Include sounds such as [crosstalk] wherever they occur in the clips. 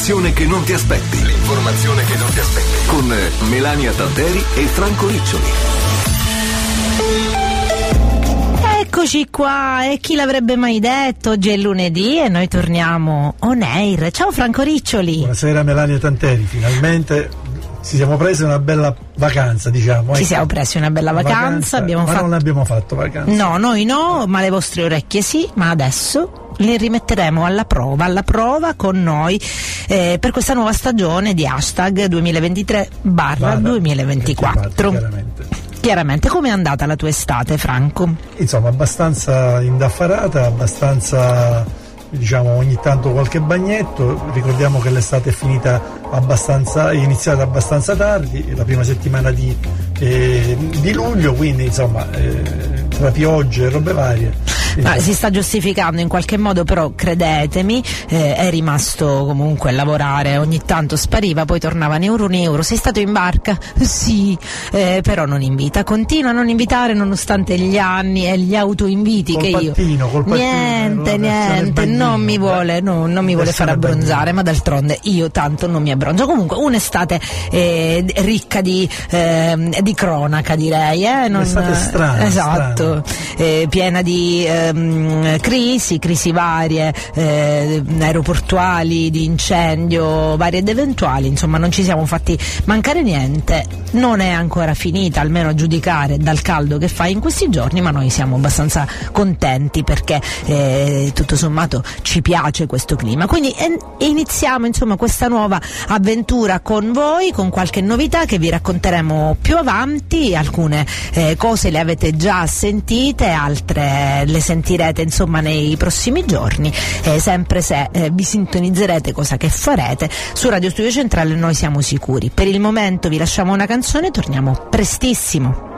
l'informazione che non ti aspetti. L'informazione che non ti aspetti. Con Melania Tanteri e Franco Riccioli. Eccoci qua, e chi l'avrebbe mai detto? Oggi è lunedì e noi torniamo on air. Ciao Franco Riccioli. Buonasera Melania Tanteri, finalmente ci siamo presi una bella vacanza, diciamo. Ci ecco. siamo presi una bella vacanza, abbiamo ma fatto... non abbiamo fatto vacanza. No, noi no, ma le vostre orecchie sì, ma adesso le rimetteremo alla prova, alla prova con noi eh, per questa nuova stagione di hashtag 2023-2024. Chiaramente. Chiaramente, com'è andata la tua estate, Franco? Insomma, abbastanza indaffarata, abbastanza diciamo ogni tanto qualche bagnetto. Ricordiamo che l'estate è finita abbastanza, è iniziata abbastanza tardi, la prima settimana di, eh, di luglio, quindi insomma eh, tra piogge e robe varie. Ma si sta giustificando in qualche modo, però credetemi, eh, è rimasto comunque a lavorare, ogni tanto spariva, poi tornava un euro un euro. Sei stato in barca? Sì, eh, però non invita, continua a non invitare nonostante gli anni e gli autoinviti Col che io. pattino, col pattino, niente, niente, bagnino, non mi vuole, no, non mi vuole far abbronzare, ma d'altronde io tanto non mi abbronzo. Comunque un'estate eh, ricca di, ehm, di cronaca direi, eh? non- Un'estate strana, esatto, eh, piena di ehm, crisi, crisi varie, eh, aeroportuali, di incendio varie ed eventuali, insomma non ci siamo fatti mancare niente, non è ancora finita, almeno a giudicare dal caldo che fa in questi giorni, ma noi siamo abbastanza contenti perché eh, tutto sommato ci piace questo clima. Quindi eh, iniziamo insomma questa nuova avventura con voi, con qualche novità che vi racconteremo più avanti, alcune eh, cose le avete già sentite, altre le sentirete insomma nei prossimi giorni, eh, sempre se eh, vi sintonizzerete, cosa che farete, su Radio Studio Centrale noi siamo sicuri. Per il momento vi lasciamo una canzone, torniamo prestissimo.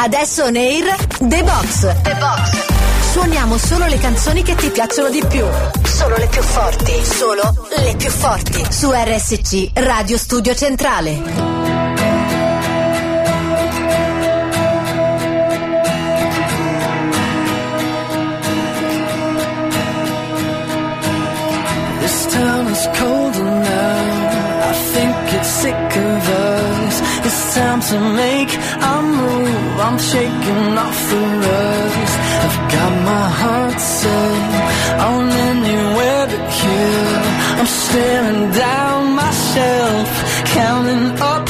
Adesso on air The Box. The Box. Suoniamo solo le canzoni che ti piacciono di più. Solo le più forti. Solo le più forti. Su RSC Radio Studio Centrale. Is colder now. I think it's sick of us. It's time to make a move. I'm shaking off the rust. I've got my heart set on anywhere but here. I'm staring down myself, counting up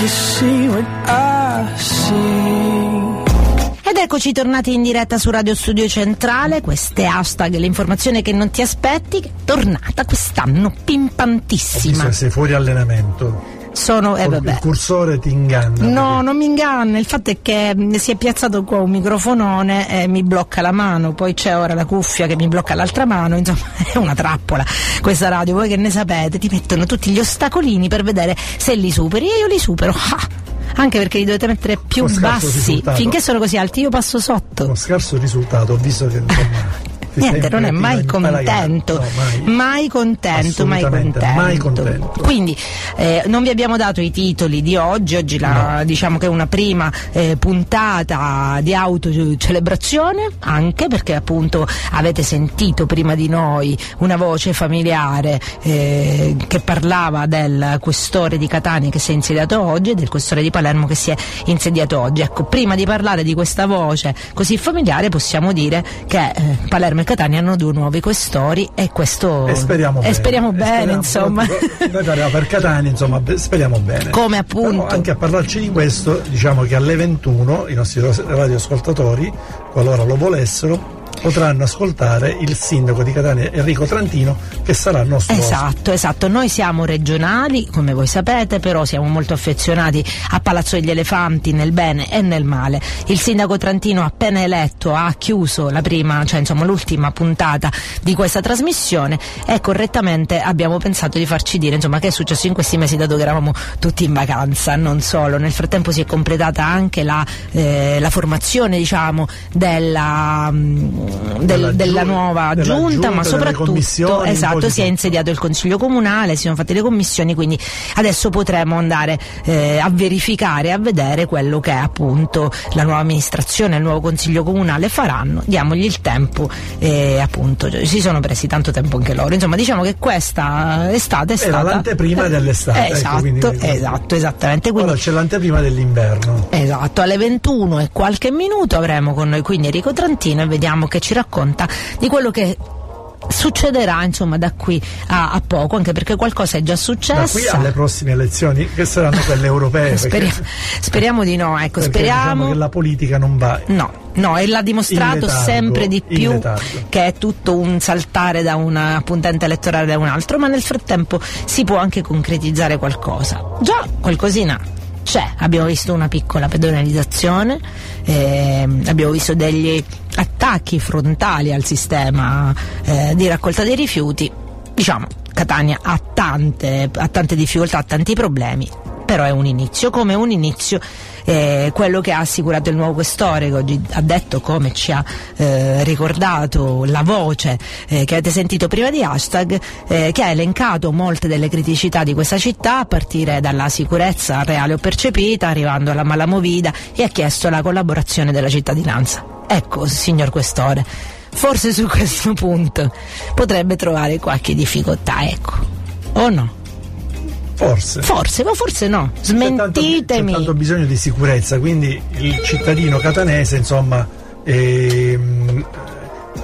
you see what I see? eccoci tornati in diretta su Radio Studio Centrale, queste hashtag, l'informazione che non ti aspetti, che è tornata quest'anno pimpantissima. Che sei fuori allenamento. Sono, eh, vabbè. Il cursore ti inganna. No, non mi inganna, il fatto è che mh, si è piazzato qua un microfonone e mi blocca la mano, poi c'è ora la cuffia che mi blocca l'altra mano, insomma [laughs] è una trappola questa radio, voi che ne sapete, ti mettono tutti gli ostacolini per vedere se li superi e io li supero. [laughs] Ah! Anche perché li dovete mettere più bassi, risultato. finché sono così alti io passo sotto. Con scarso risultato, ho visto che insomma. [laughs] Niente, non è mai contento, No, mai. mai contento, mai contento. mai contento. Quindi eh, non vi abbiamo dato i titoli di oggi, oggi la- diciamo che è una prima eh, puntata di autocelebrazione, anche perché appunto avete sentito prima di noi una voce familiare eh, che parlava del questore di Catania che si è insediato oggi e del questore di Palermo che si è insediato oggi. Ecco, prima di parlare di questa voce così familiare possiamo dire che eh, Palermo e Catania hanno due nuovi questori e questo E speriamo e bene. speriamo E bene, speriamo- insomma. Noi parliamo per Catania, insomma, speriamo bene. Come appunto. Però anche a parlarci di questo, diciamo che alle 21 i nostri radioascoltatori, qualora lo volessero, potranno ascoltare il sindaco di Catania Enrico Trantino che sarà il nostro. Esatto, esatto. Noi siamo regionali, come voi sapete, però siamo molto affezionati a Palazzo degli Elefanti nel bene e nel male. Il sindaco Trantino appena eletto ha chiuso la prima, cioè insomma l'ultima puntata di questa trasmissione e correttamente abbiamo pensato di farci dire insomma che è successo in questi mesi dato che eravamo tutti in vacanza, non solo. Nel frattempo si è completata anche la, eh, la formazione diciamo della, mm, del- Della della nuova della giunta, giunta, ma soprattutto esatto, si è insediato il consiglio comunale, si sono fatte le commissioni, quindi adesso potremo andare eh, a verificare, a vedere quello che appunto la nuova amministrazione e il nuovo consiglio comunale faranno. Diamogli il tempo e appunto cioè, si sono presi tanto tempo anche loro. Insomma, diciamo che questa estate è Era stata l'anteprima dell'estate, Eh, ecco, esatto, quindi- esatto, esattamente. Quindi Ora c'è l'anteprima dell'inverno. Esatto, alle 21 e qualche minuto avremo con noi quindi Enrico Trantino e vediamo che ci racconta di quello che succederà insomma da qui a, a poco, anche perché qualcosa è già Da successo. qui alle prossime elezioni, che saranno quelle europee. [laughs] perché- Speriamo, speriamo di no, ecco, perché speriamo. diciamo che la politica non va No, no, e l'ha dimostrato letargo, sempre di più che è tutto un saltare da un appuntamento elettorale da un altro, ma nel frattempo si può anche concretizzare qualcosa. Già qualcosina c'è, abbiamo visto una piccola pedonalizzazione, ehm, abbiamo visto degli attacchi frontali al sistema eh, di raccolta dei rifiuti. Diciamo, Catania ha tante, ha tante difficoltà, ha tanti problemi, però è un inizio, come un inizio eh, quello che ha assicurato il nuovo questore, che oggi ha detto come ci ha eh, ricordato la voce eh, che avete sentito prima di hashtag, eh, che ha elencato molte delle criticità di questa città a partire dalla sicurezza reale o percepita, arrivando alla malamovida e ha chiesto la collaborazione della cittadinanza. Ecco, signor questore, forse su [laughs] questo punto potrebbe trovare qualche difficoltà, ecco. O no? Forse. Forse, ma forse no. C'è tanto, Smentitemi. c'è tanto bisogno di sicurezza, quindi il cittadino catanese insomma ehm,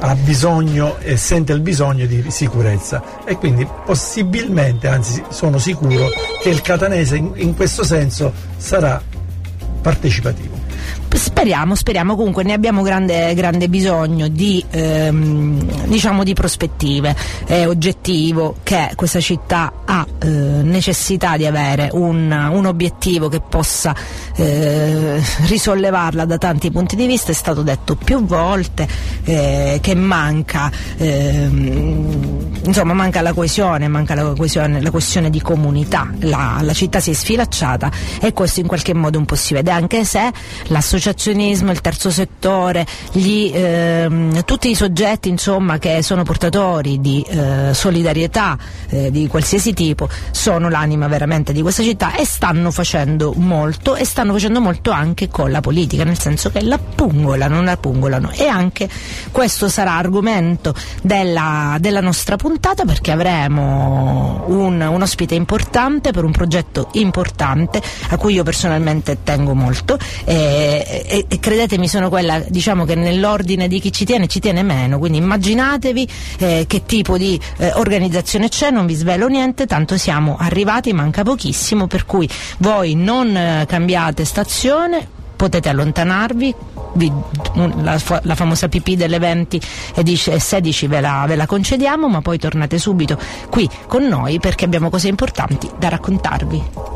ha bisogno e sente il bisogno di sicurezza e quindi possibilmente, anzi sono sicuro che il catanese in, in questo senso sarà partecipativo. Speriamo, speriamo, comunque ne abbiamo grande, grande bisogno di, ehm, diciamo di prospettive. È oggettivo che questa città ha eh, necessità di avere un, un obiettivo che possa eh, risollevarla da tanti punti di vista. È stato detto più volte eh, che manca, ehm, insomma, manca la coesione, manca la coesione, la questione di comunità. La, la città si è sfilacciata e questo in qualche modo un po' si vede, anche se l'associazionismo, il terzo settore, gli, ehm, tutti i soggetti insomma, che sono portatori di eh, solidarietà eh, di qualsiasi tipo sono l'anima veramente di questa città e stanno facendo molto e stanno facendo molto anche con la politica, nel senso che la pungolano, la pungolano. E anche questo sarà argomento della, della nostra puntata perché avremo un, un ospite importante per un progetto importante a cui io personalmente tengo molto e, e- credetemi sono quella diciamo che nell'ordine di chi ci tiene ci tiene meno quindi immaginatevi eh, che tipo di eh, organizzazione c'è non vi svelo niente tanto siamo arrivati manca pochissimo per cui voi non eh, cambiate stazione potete allontanarvi vi- la, la famosa pipì delle 20 e e 16 ve la, ve la concediamo, ma poi tornate subito qui con noi perché abbiamo cose importanti da raccontarvi.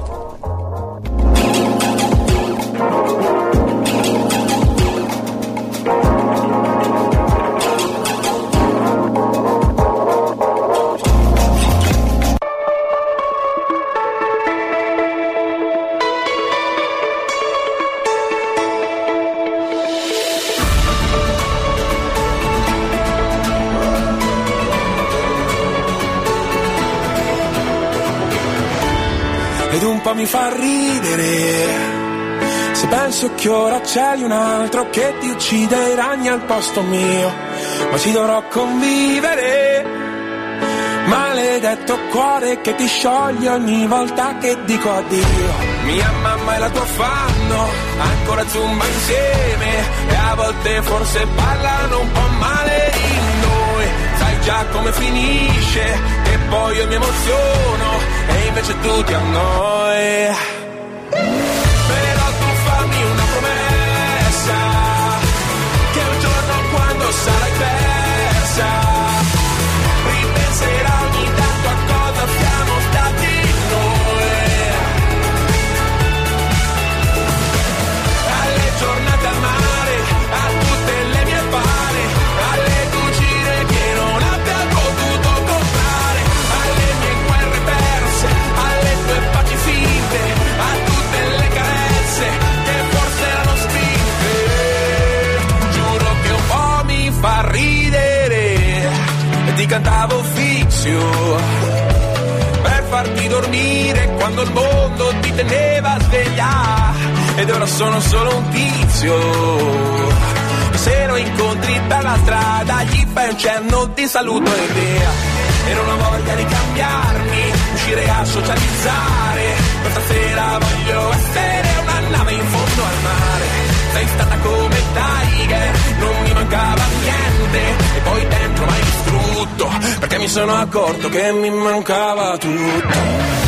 Penso che ora c'è un altro che ti uccide i ragni al posto mio, ma ci dovrò convivere. Maledetto cuore che ti scioglie ogni volta che dico addio. Mia mamma e la tua fanno ancora zumba insieme e a volte forse parlano un po' male di noi. Sai già come finisce e poi io mi emoziono e invece tu ti annoi. Sarai persa ripenserà ogni tanto a cosa siamo cantavo fizio per farti dormire quando il mondo ti teneva sveglia. Ed ora sono solo un tizio. Se lo incontri per la strada gli fai un cenno di saluto e via. E non ho voglia di cambiarmi uscire a socializzare. Questa sera voglio essere una nave in fondo al mare. Sei stata come Tiger non mi mancava niente e poi dentro m'hai distrutto perché mi sono accorto che mi mancava tutto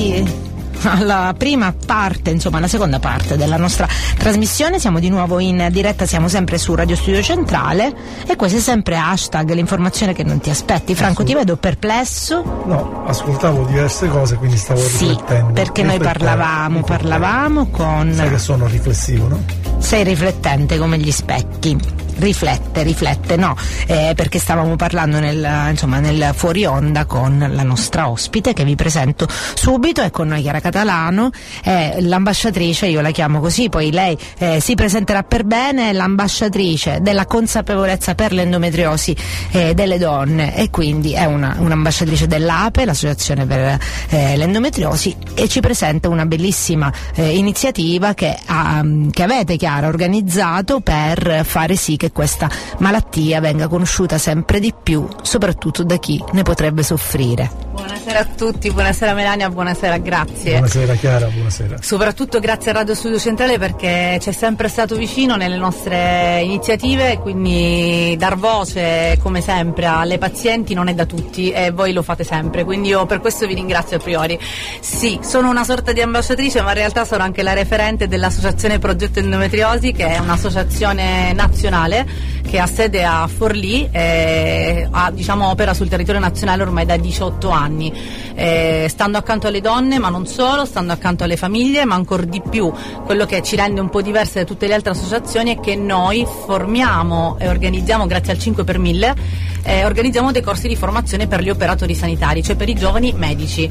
Arrivati alla prima parte, insomma alla seconda parte della nostra trasmissione, siamo di nuovo in diretta, siamo sempre su Radio Studio Centrale e questo è sempre hashtag l'informazione che non ti aspetti. Franco ti vedo perplesso? No, ascoltavo diverse cose, quindi stavo Sì, riflettendo. perché noi parlavamo, parlavamo con... Sai che sono riflessivo, no? Sei riflettente come gli specchi. Riflette, riflette, no, eh, perché stavamo parlando nel, insomma, nel fuori onda con la nostra ospite che vi presento subito, è con noi Chiara Catalano, è l'ambasciatrice, io la chiamo così, poi lei eh, si presenterà per bene, è l'ambasciatrice della consapevolezza per l'endometriosi eh, delle donne e quindi è una, un'ambasciatrice dell'APE, l'associazione per eh, l'endometriosi, e ci presenta una bellissima eh, iniziativa che, ha- che avete Chiara organizzato per fare sì che questa malattia venga conosciuta sempre di più, soprattutto da chi ne potrebbe soffrire. Buonasera a tutti, buonasera Melania, buonasera, grazie. Buonasera Chiara, buonasera. Soprattutto grazie a Radio Studio Centrale perché ci è sempre stato vicino nelle nostre iniziative, quindi dar voce come sempre alle pazienti non è da tutti e voi lo fate sempre, quindi io per questo vi ringrazio a priori. Sì, sono una sorta di ambasciatrice ma in realtà sono anche la referente dell'associazione Progetto Endometriosi che è un'associazione nazionale che ha sede a Forlì e ha, diciamo, opera sul territorio nazionale ormai da 18 anni, eh, stando accanto alle donne ma non solo, stando accanto alle famiglie ma ancora di più. Quello che ci rende un po' diverse da tutte le altre associazioni è che noi formiamo e organizziamo grazie al 5 per 1000 eh, organizziamo dei corsi di formazione per gli operatori sanitari, cioè per i giovani medici.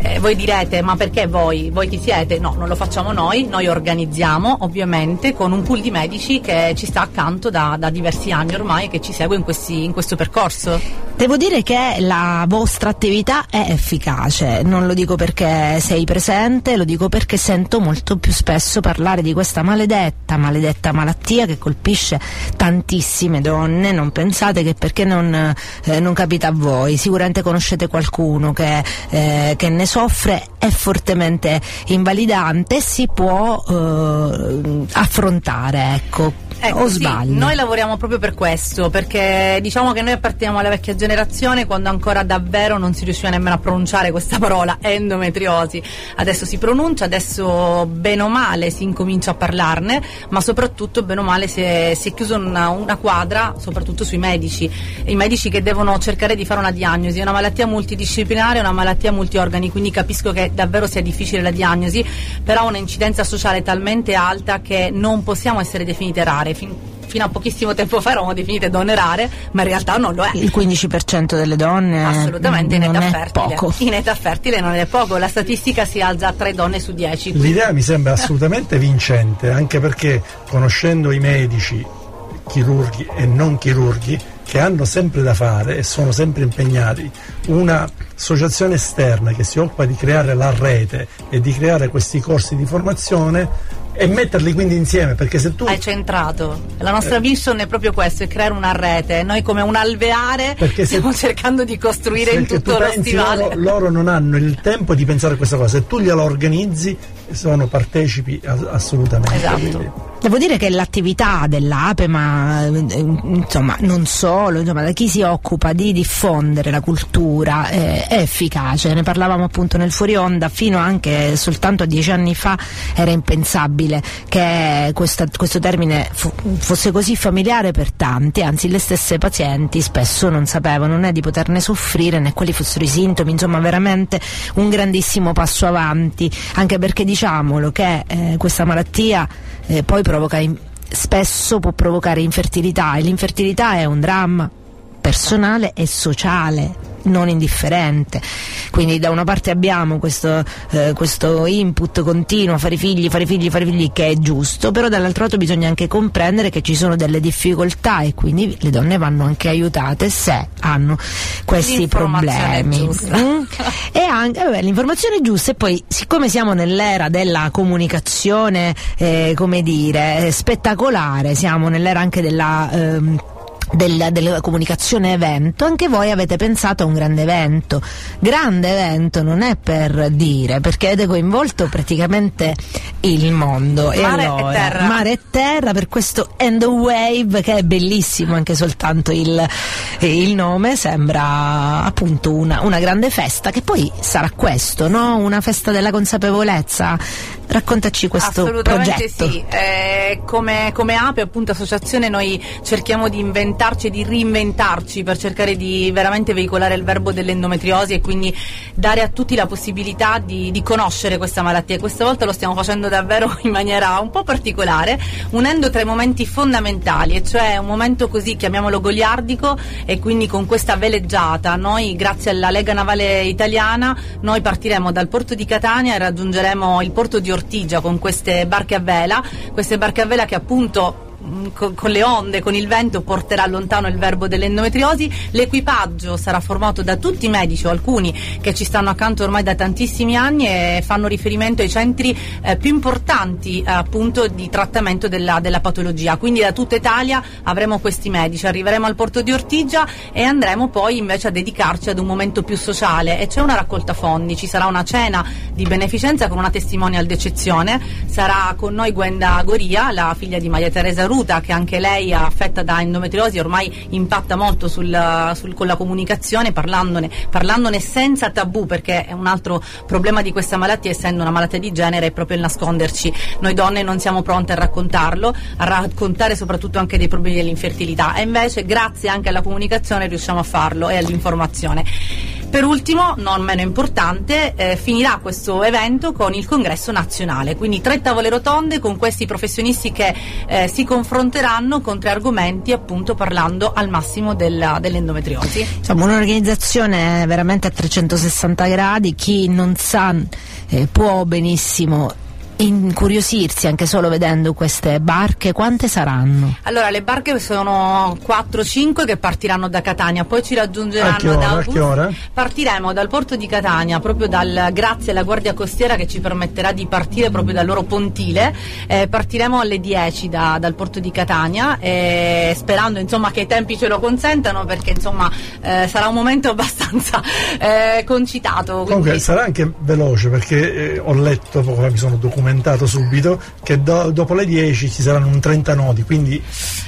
Eh, voi direte, ma perché voi? Voi chi siete? No, non lo facciamo noi, noi organizziamo ovviamente con un pool di medici che ci sta accanto da, da diversi anni ormai che ci segue in, questi- in questo percorso. Devo dire che la vostra attività è efficace, non lo dico perché sei presente, lo dico perché sento molto più spesso parlare di questa maledetta, maledetta malattia che colpisce tantissime donne, non pensate che perché non, eh, non capita a voi, sicuramente conoscete qualcuno che, eh, che ne soffre, è fortemente invalidante si può eh, affrontare, ecco. Ecco, o sì, sbaglio? noi lavoriamo proprio per questo, perché diciamo che noi apparteniamo alla vecchia generazione quando ancora davvero non si riusciva nemmeno a pronunciare questa [laughs] parola, endometriosi. Adesso si pronuncia, adesso bene o male si incomincia a parlarne, ma soprattutto bene o male si è, si è chiusa una, una quadra, soprattutto sui medici, i medici che devono cercare di fare una diagnosi. È una malattia multidisciplinare, è una malattia multiorgani, quindi capisco che davvero sia difficile la diagnosi, però ha un'incidenza sociale talmente alta che non possiamo essere definite rare. Fin- fino a pochissimo tempo fa eravamo definite donne rare, ma in realtà non lo è. Il 15% delle donne Assolutamente in non età è fertile. poco. In età fertile non è poco, la statistica si alza a 3 donne su 10. L'idea mi sembra [laughs] assolutamente vincente, anche perché conoscendo i medici, chirurghi e non chirurghi, che hanno sempre da fare e sono sempre impegnati, un'associazione esterna che si occupa di creare la rete e di creare questi corsi di formazione e metterli quindi insieme, perché se tu Hai centrato. La nostra mission è proprio questo, è creare una rete. Noi come un alveare Perché se- stiamo cercando di costruire in tutto tu lo stivale. loro, loro non hanno il tempo di pensare a questa cosa, se tu gliela organizzi sono partecipi a- assolutamente. Esatto. Devo dire che l'attività dell'APE, ma eh, insomma non solo, insomma, da chi si occupa di diffondere la cultura eh, è efficace, ne parlavamo appunto nel fuori onda, fino anche soltanto a dieci anni fa era impensabile che questa- questo termine fu- fosse così familiare per tanti, anzi le stesse pazienti spesso non sapevano né di poterne soffrire né quali fossero i sintomi, insomma veramente un grandissimo passo avanti, anche perché diciamolo che eh, questa malattia eh, poi provoca in- spesso può provocare infertilità e l'infertilità è un dramma personale e sociale non indifferente quindi da una parte abbiamo questo, eh, questo input continuo fare figli, fare figli, fare figli che è giusto però dall'altro lato bisogna anche comprendere che ci sono delle difficoltà e quindi le donne vanno anche aiutate se hanno questi problemi. Mm? e anche vabbè, l'informazione giusta e poi siccome siamo nell'era della comunicazione eh, come dire eh, spettacolare siamo nell'era anche della ehm, del- della comunicazione evento, anche voi avete pensato a un grande evento. Grande evento non è per dire, perché avete coinvolto praticamente il mondo. E Mare e allora, terra. Mare e terra per questo End Wave che è bellissimo, anche soltanto il, il nome sembra appunto una, una grande festa che poi sarà questo, no? Una festa della consapevolezza. Raccontaci questo Assolutamente progetto. sì, Eh, come, come APE, appunto associazione, noi cerchiamo di inventarci e di reinventarci per cercare di veramente veicolare il verbo dell'endometriosi e quindi dare a tutti la possibilità di, di conoscere questa malattia. Questa volta lo stiamo facendo davvero [laughs] in maniera un po' particolare, unendo tre momenti fondamentali, e cioè un momento così, chiamiamolo goliardico, e quindi con questa veleggiata, noi grazie alla Lega Navale Italiana, noi partiremo dal porto di Catania e raggiungeremo il porto di Ortigia con queste barche a vela, queste barche a vela che appunto mm, co- con le onde, con il vento porterà lontano il verbo dell'endometriosi. L'equipaggio sarà formato da tutti i medici o alcuni che ci stanno accanto ormai da tantissimi anni e fanno riferimento ai centri eh, più importanti eh, appunto di trattamento della, della patologia. Quindi da tutta Italia avremo questi medici, arriveremo al porto di Ortigia e andremo poi invece a dedicarci ad un momento più sociale e c'è una raccolta fondi, ci sarà una cena di beneficenza con una testimonial d'eccezione, sarà con noi Gwenda Goria, la figlia di Maria Teresa Ruta che anche lei è affetta da endometriosi ormai impatta molto sul- sul- con la comunicazione parlandone, parlandone senza tabù perché è un altro problema di questa malattia essendo una malattia di genere è proprio il nasconderci. Noi donne non siamo pronte a raccontarlo, a raccontare soprattutto anche dei problemi dell'infertilità e invece grazie anche alla comunicazione riusciamo a farlo e all'informazione. Per ultimo, non meno importante, eh, finirà questo evento con il congresso nazionale, quindi tre tavole rotonde con questi professionisti che eh, si confronteranno con tre argomenti, appunto parlando al massimo della- dell'endometriosi. Insomma, un'organizzazione veramente a 360 gradi, chi non sa eh, può benissimo incuriosirsi anche solo vedendo queste barche, quante saranno? Allora, le barche sono 4-5 che partiranno da Catania, poi ci raggiungeranno A che ora? da A Augusta. che ora? Partiremo dal porto di Catania, proprio dal, grazie alla Guardia Costiera che ci permetterà di partire proprio dal loro pontile. Eh, partiremo alle 10 da- dal porto di Catania, eh, sperando insomma che i tempi ce lo consentano, perché insomma eh, sarà un momento [laughs] abbastanza eh, concitato. Comunque quindi- sarà anche veloce perché eh, ho letto, poco fa mi sono documentato subito, che do- dopo le 10 ci saranno un 30 nodi, quindi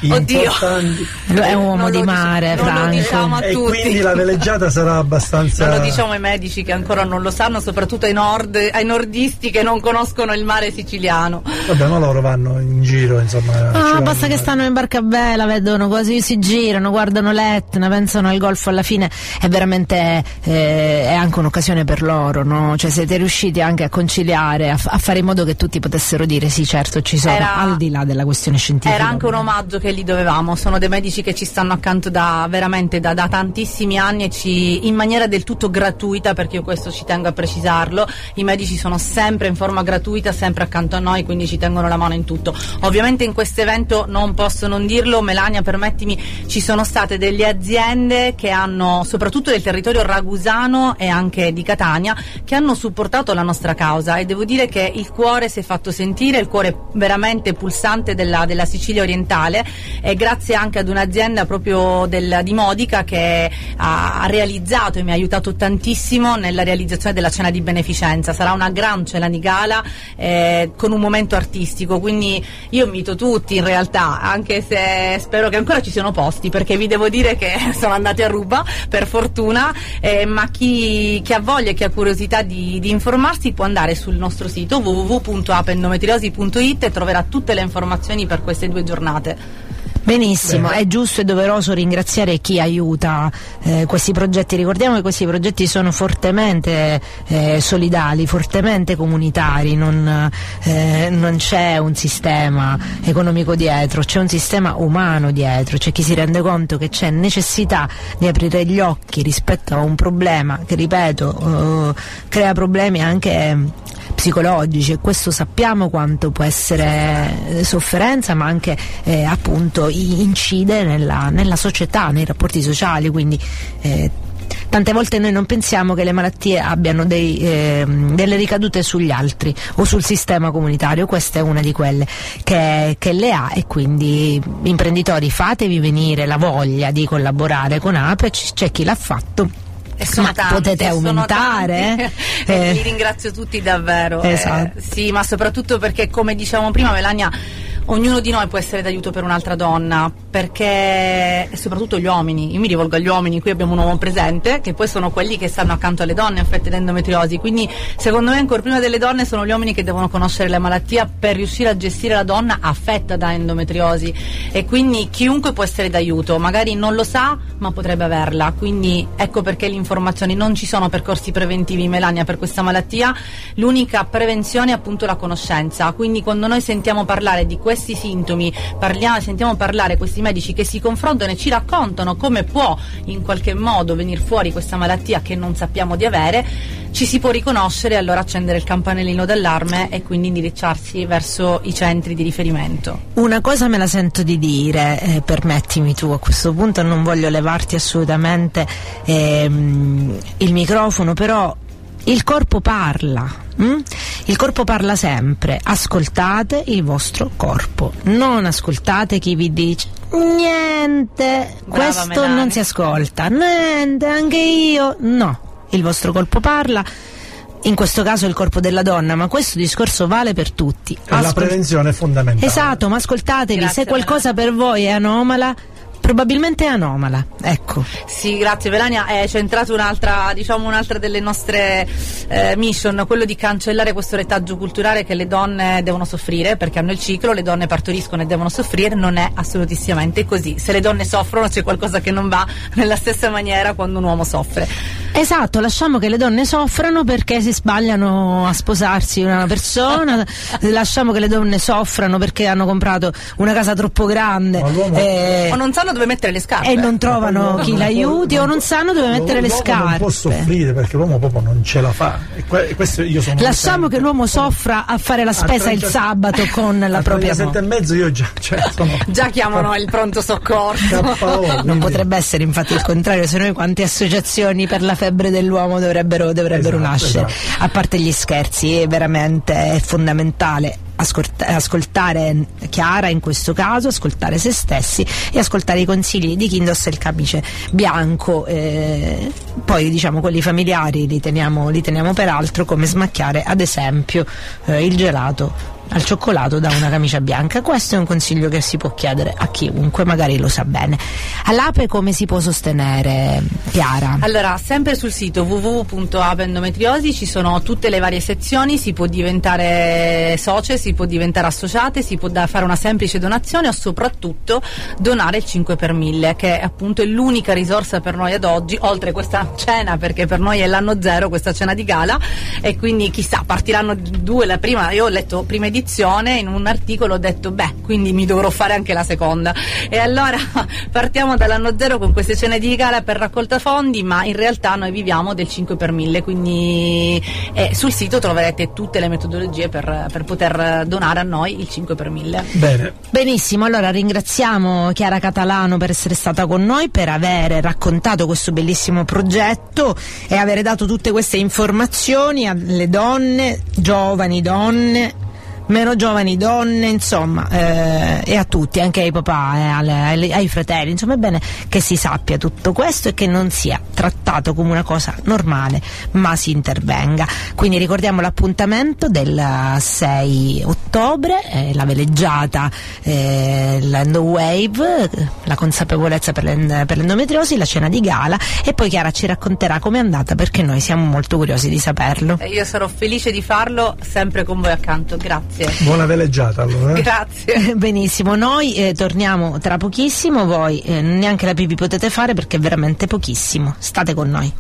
Oddio. [laughs] è un uomo Non di mare, non lo Franco. diciamo a E tutti. quindi la veleggiata [laughs] sarà abbastanza... Non lo diciamo ai medici che ancora non lo sanno, soprattutto ai, nord, ai nordisti che non conoscono il mare siciliano. Vabbè, ma loro vanno in giro, insomma. Ah, vanno- basta che stanno in barca a vela, vedono così, si girano, guardano l'Etna, pensano al golfo alla fine, è veramente eh, è anche un'occasione per loro, no? Cioè siete riusciti anche a conciliare, a, f- a fare in modo che tutti potessero dire sì certo ci sono, Era- al di là della questione scientifica. Era anche un omaggio che gli dovevamo, sono dei medici che ci stanno accanto da veramente da, da tantissimi anni e ci, in maniera del tutto gratuita, perché io questo ci tengo a precisarlo, i medici sono sempre in forma gratuita, sempre accanto a noi, quindi ci tengono la mano in tutto. Ovviamente in questo evento non posso non dirlo, Melania permettimi, ci sono state delle aziende che hanno, soprattutto del territorio ragusano e anche di Catania, che hanno supportato la nostra causa e devo dire che il cuore si è fatto sentire, il cuore veramente pulsante della, della Sicilia orientale. E grazie anche ad un'azienda proprio del- di Modica che ha, ha realizzato e mi ha aiutato tantissimo nella realizzazione della cena di beneficenza. Sarà una gran cena di gala eh, con un momento artistico, quindi io invito tutti in realtà, anche se spero che ancora ci siano posti perché vi devo dire che [laughs] sono andati a ruba per fortuna, eh, ma chi, chi ha voglia e chi ha curiosità di, di informarsi può andare sul nostro sito www.apendometriosi.it e troverà tutte le informazioni per queste due giornate. Benissimo, Bene. è giusto e doveroso ringraziare chi aiuta eh, questi progetti. Ricordiamo che questi progetti sono fortemente eh, solidali, fortemente comunitari, non, eh, non c'è un sistema economico dietro, c'è un sistema umano dietro, c'è chi si rende conto che c'è necessità di aprire gli occhi rispetto a un problema che, ripeto, eh, crea problemi anche psicologici e questo sappiamo quanto può essere sofferenza ma anche eh, appunto incide nella, nella società, nei rapporti sociali, quindi eh, tante volte noi non pensiamo che le malattie abbiano dei, ehm, delle ricadute sugli altri o sul sistema comunitario, questa è una di quelle che, che le ha e quindi imprenditori fatevi venire la voglia di collaborare con APE, c'è chi l'ha fatto. E Ma tanti, potete aumentare? eh? [laughs] Eh. vi ringrazio tutti davvero. Eh, Esatto. sì, ma soprattutto perché, come dicevamo prima, Melania, ognuno di noi può essere d'aiuto per un'altra donna, perché soprattutto gli uomini. Io mi rivolgo agli uomini, qui abbiamo un uomo presente, che poi sono quelli che stanno accanto alle donne affette da endometriosi. Quindi, secondo me, ancora prima delle donne sono gli uomini che devono conoscere la malattia per riuscire a gestire la donna affetta da endometriosi. E quindi chiunque può essere d'aiuto, magari non lo sa, ma potrebbe averla. Quindi ecco perché l'informazione non ci sono percorsi preventivi Melania per questa malattia. L'unica prevenzione è appunto la conoscenza. Quindi quando noi sentiamo parlare di questa questi sintomi, parliamo, sentiamo parlare questi medici che si confrontano e ci raccontano come può in qualche modo venire fuori questa malattia che non sappiamo di avere, ci si può riconoscere e allora accendere il campanellino d'allarme e quindi indirizzarsi verso i centri di riferimento. Una cosa me la sento di dire, eh, permettimi tu a questo punto, non voglio levarti assolutamente ehm, il microfono, però il corpo parla, mm? il corpo parla sempre, ascoltate il vostro corpo, non ascoltate chi vi dice niente, Brava, questo Melania. non si ascolta, niente, anche io, no, il vostro corpo parla. In questo caso il corpo della donna, ma questo discorso vale per tutti. E la Ascol- prevenzione è fondamentale. Esatto, ma ascoltatevi, Grazie, se qualcosa per voi è anomala, probabilmente anomala. Ecco. Sì, grazie Melania, è centrata un'altra, diciamo un'altra delle nostre eh, mission, quello di cancellare questo retaggio culturale che le donne devono soffrire perché hanno il ciclo, le donne partoriscono e devono soffrire, non è assolutissimamente così. Se le donne soffrono c'è qualcosa che non va nella stessa maniera quando un uomo soffre. Esatto, lasciamo che le donne soffrano perché si sbagliano a sposarsi una persona, [laughs] lasciamo che le donne soffrano perché hanno comprato una casa troppo grande eh, O non sanno dove mettere le scarpe. e non trovano L'uomo chi l'aiuti può- o non sanno dove mettere le scarpe. non può soffrire perché l'uomo proprio non ce la fa. E que- e questo io sono Lasciamo sempre- che l'uomo soffra a fare la spesa il 30 sabato con la [laughs] propria 37 e mezzo io già cioè, [laughs] sono Già chiamano il pronto soccorso. KO, Non potrebbe essere infatti il contrario, se noi quante associazioni per la febbre dell'uomo dovrebbero, dovrebbero Esatto, nascere. esatto. A parte gli scherzi, è veramente è fondamentale ascolta- ascoltare Chiara in questo caso, ascoltare se stessi e ascoltare i consigli di chi indossa il camice bianco. eh, poi diciamo quelli familiari li teniamo, li teniamo per altro, come smacchiare ad esempio eh, il gelato al cioccolato da una camicia bianca. Questo è un consiglio che si può chiedere a chiunque, magari lo sa bene. All'ape come si può sostenere, Chiara? Allora, sempre sul sito www.apendometriosi ci sono tutte le varie sezioni, si può diventare socie, si può diventare associate, si può da- fare una semplice donazione o soprattutto donare il 5 per 1000 che è appunto è l'unica risorsa per noi ad oggi, oltre questa cena perché per noi è l'anno zero questa cena di gala e quindi chissà partiranno due, la prima, io ho letto prima edizione in un articolo ho detto beh quindi mi dovrò fare anche la seconda e allora [laughs] partiamo dall'anno zero con queste cene di gala per raccolta fondi ma in realtà noi viviamo del 5 per 1000 quindi eh, sul sito troverete tutte le metodologie per, per poter donare a noi il 5 per 1000 Bene, Benissimo, allora ringraziamo Chiara Catalano per essere stata con noi, per aver raccontato questo bellissimo progetto e aver dato tutte queste informazioni alle donne, giovani donne, meno giovani donne, insomma, eh, e a tutti, anche ai papà, eh, alle- ai fratelli, insomma è bene che si sappia tutto questo e che non sia trattato come una cosa normale, ma si intervenga. Quindi ricordiamo l'appuntamento del 6 ottobre, eh, la veleggiata, eh, l'end wave, eh, la consapevolezza per, l'en- per l'endometriosi, la cena di gala e poi Chiara ci racconterà com'è andata perché noi siamo molto curiosi di saperlo. E io sarò felice di farlo sempre con voi accanto grazie buona veleggiata allora. eh. grazie [laughs] Benissimo, noi eh, torniamo tra pochissimo, voi eh, neanche la pipì potete fare perché è veramente pochissimo. State con noi.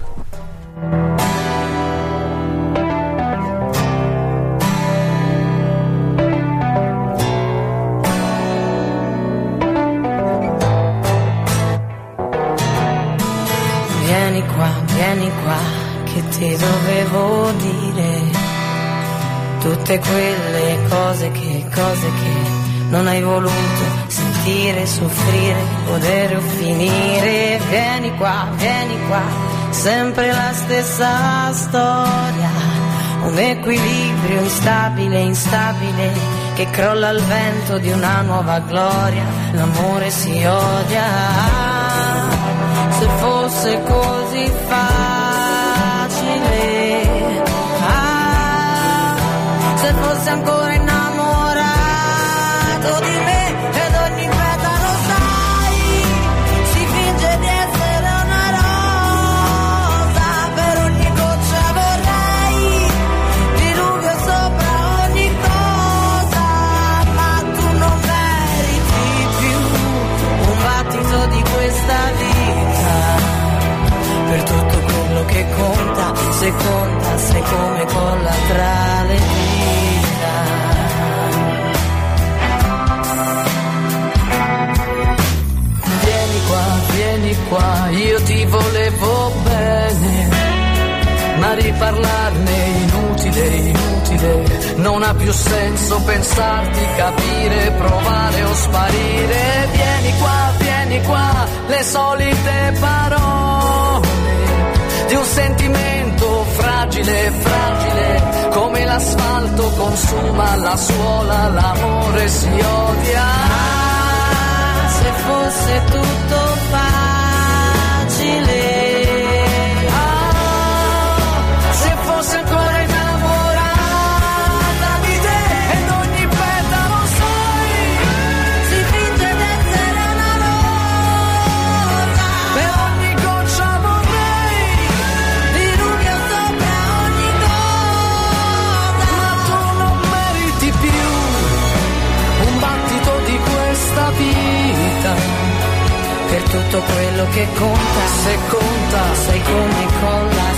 Vieni qua, vieni qua, che ti dovevo dire. Tutte quelle cose che, non hai voluto sentire, soffrire, godere o finire. Vieni qua, vieni qua, sempre la stessa storia. Un equilibrio instabile, instabile, che crolla al vento di una nuova gloria. L'amore si odia se fosse così facile, ah, se fosse ancora seconda sei come colla tra le dita. Vieni qua, vieni qua, io ti volevo bene, ma riparlarne è inutile, inutile, non ha più senso pensarti, capire, provare o sparire. Vieni qua, vieni qua, le solite parole di un sentimento fragile, fragile, come l'asfalto consuma la suola, l'amore si odia. Ah, se fosse tutto tutto quello che conta, se conta, sei come colla.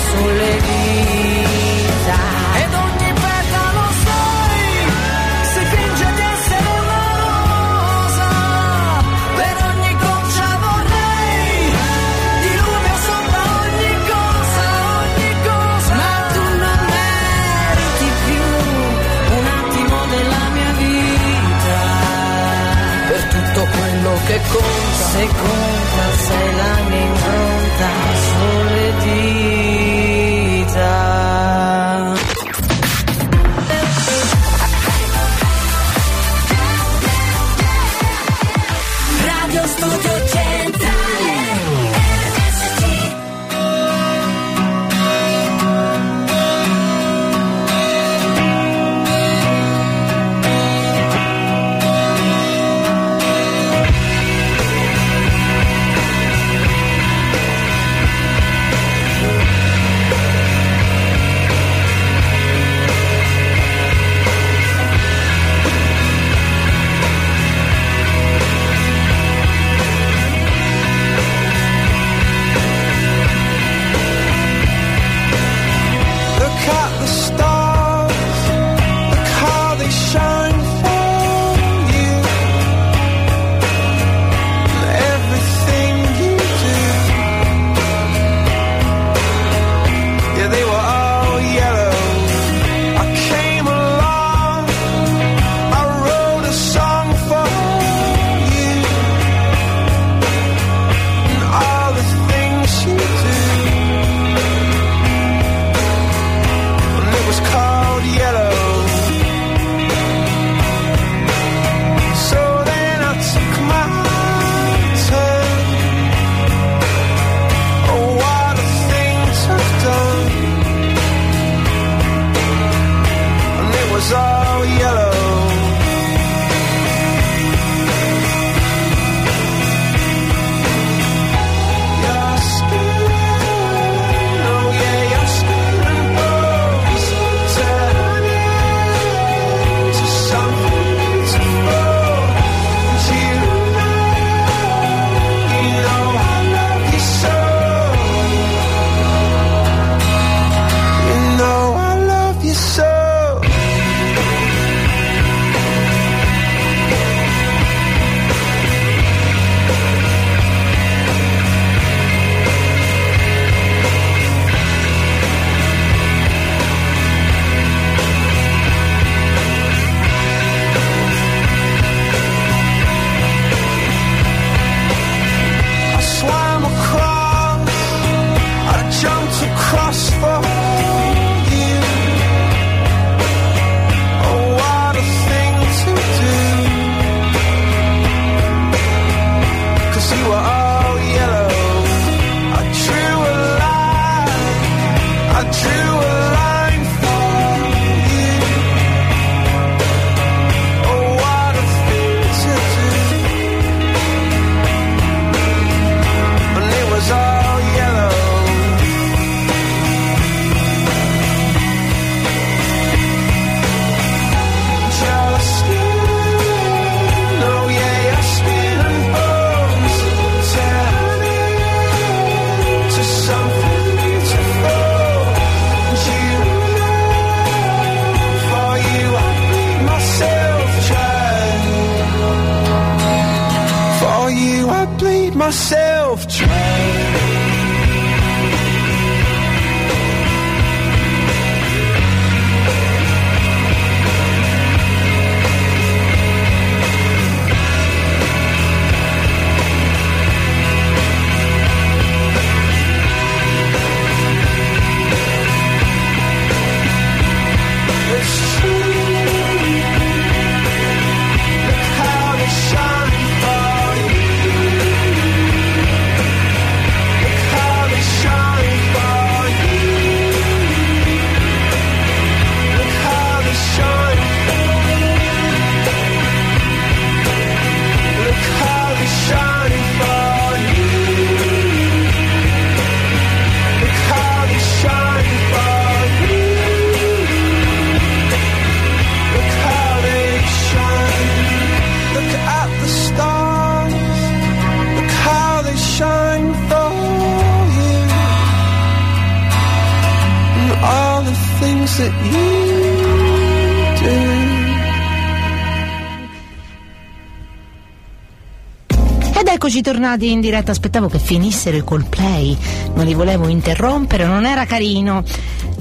Ed eccoci tornati in diretta, aspettavo che finissero i call play, non li volevo interrompere, non era carino.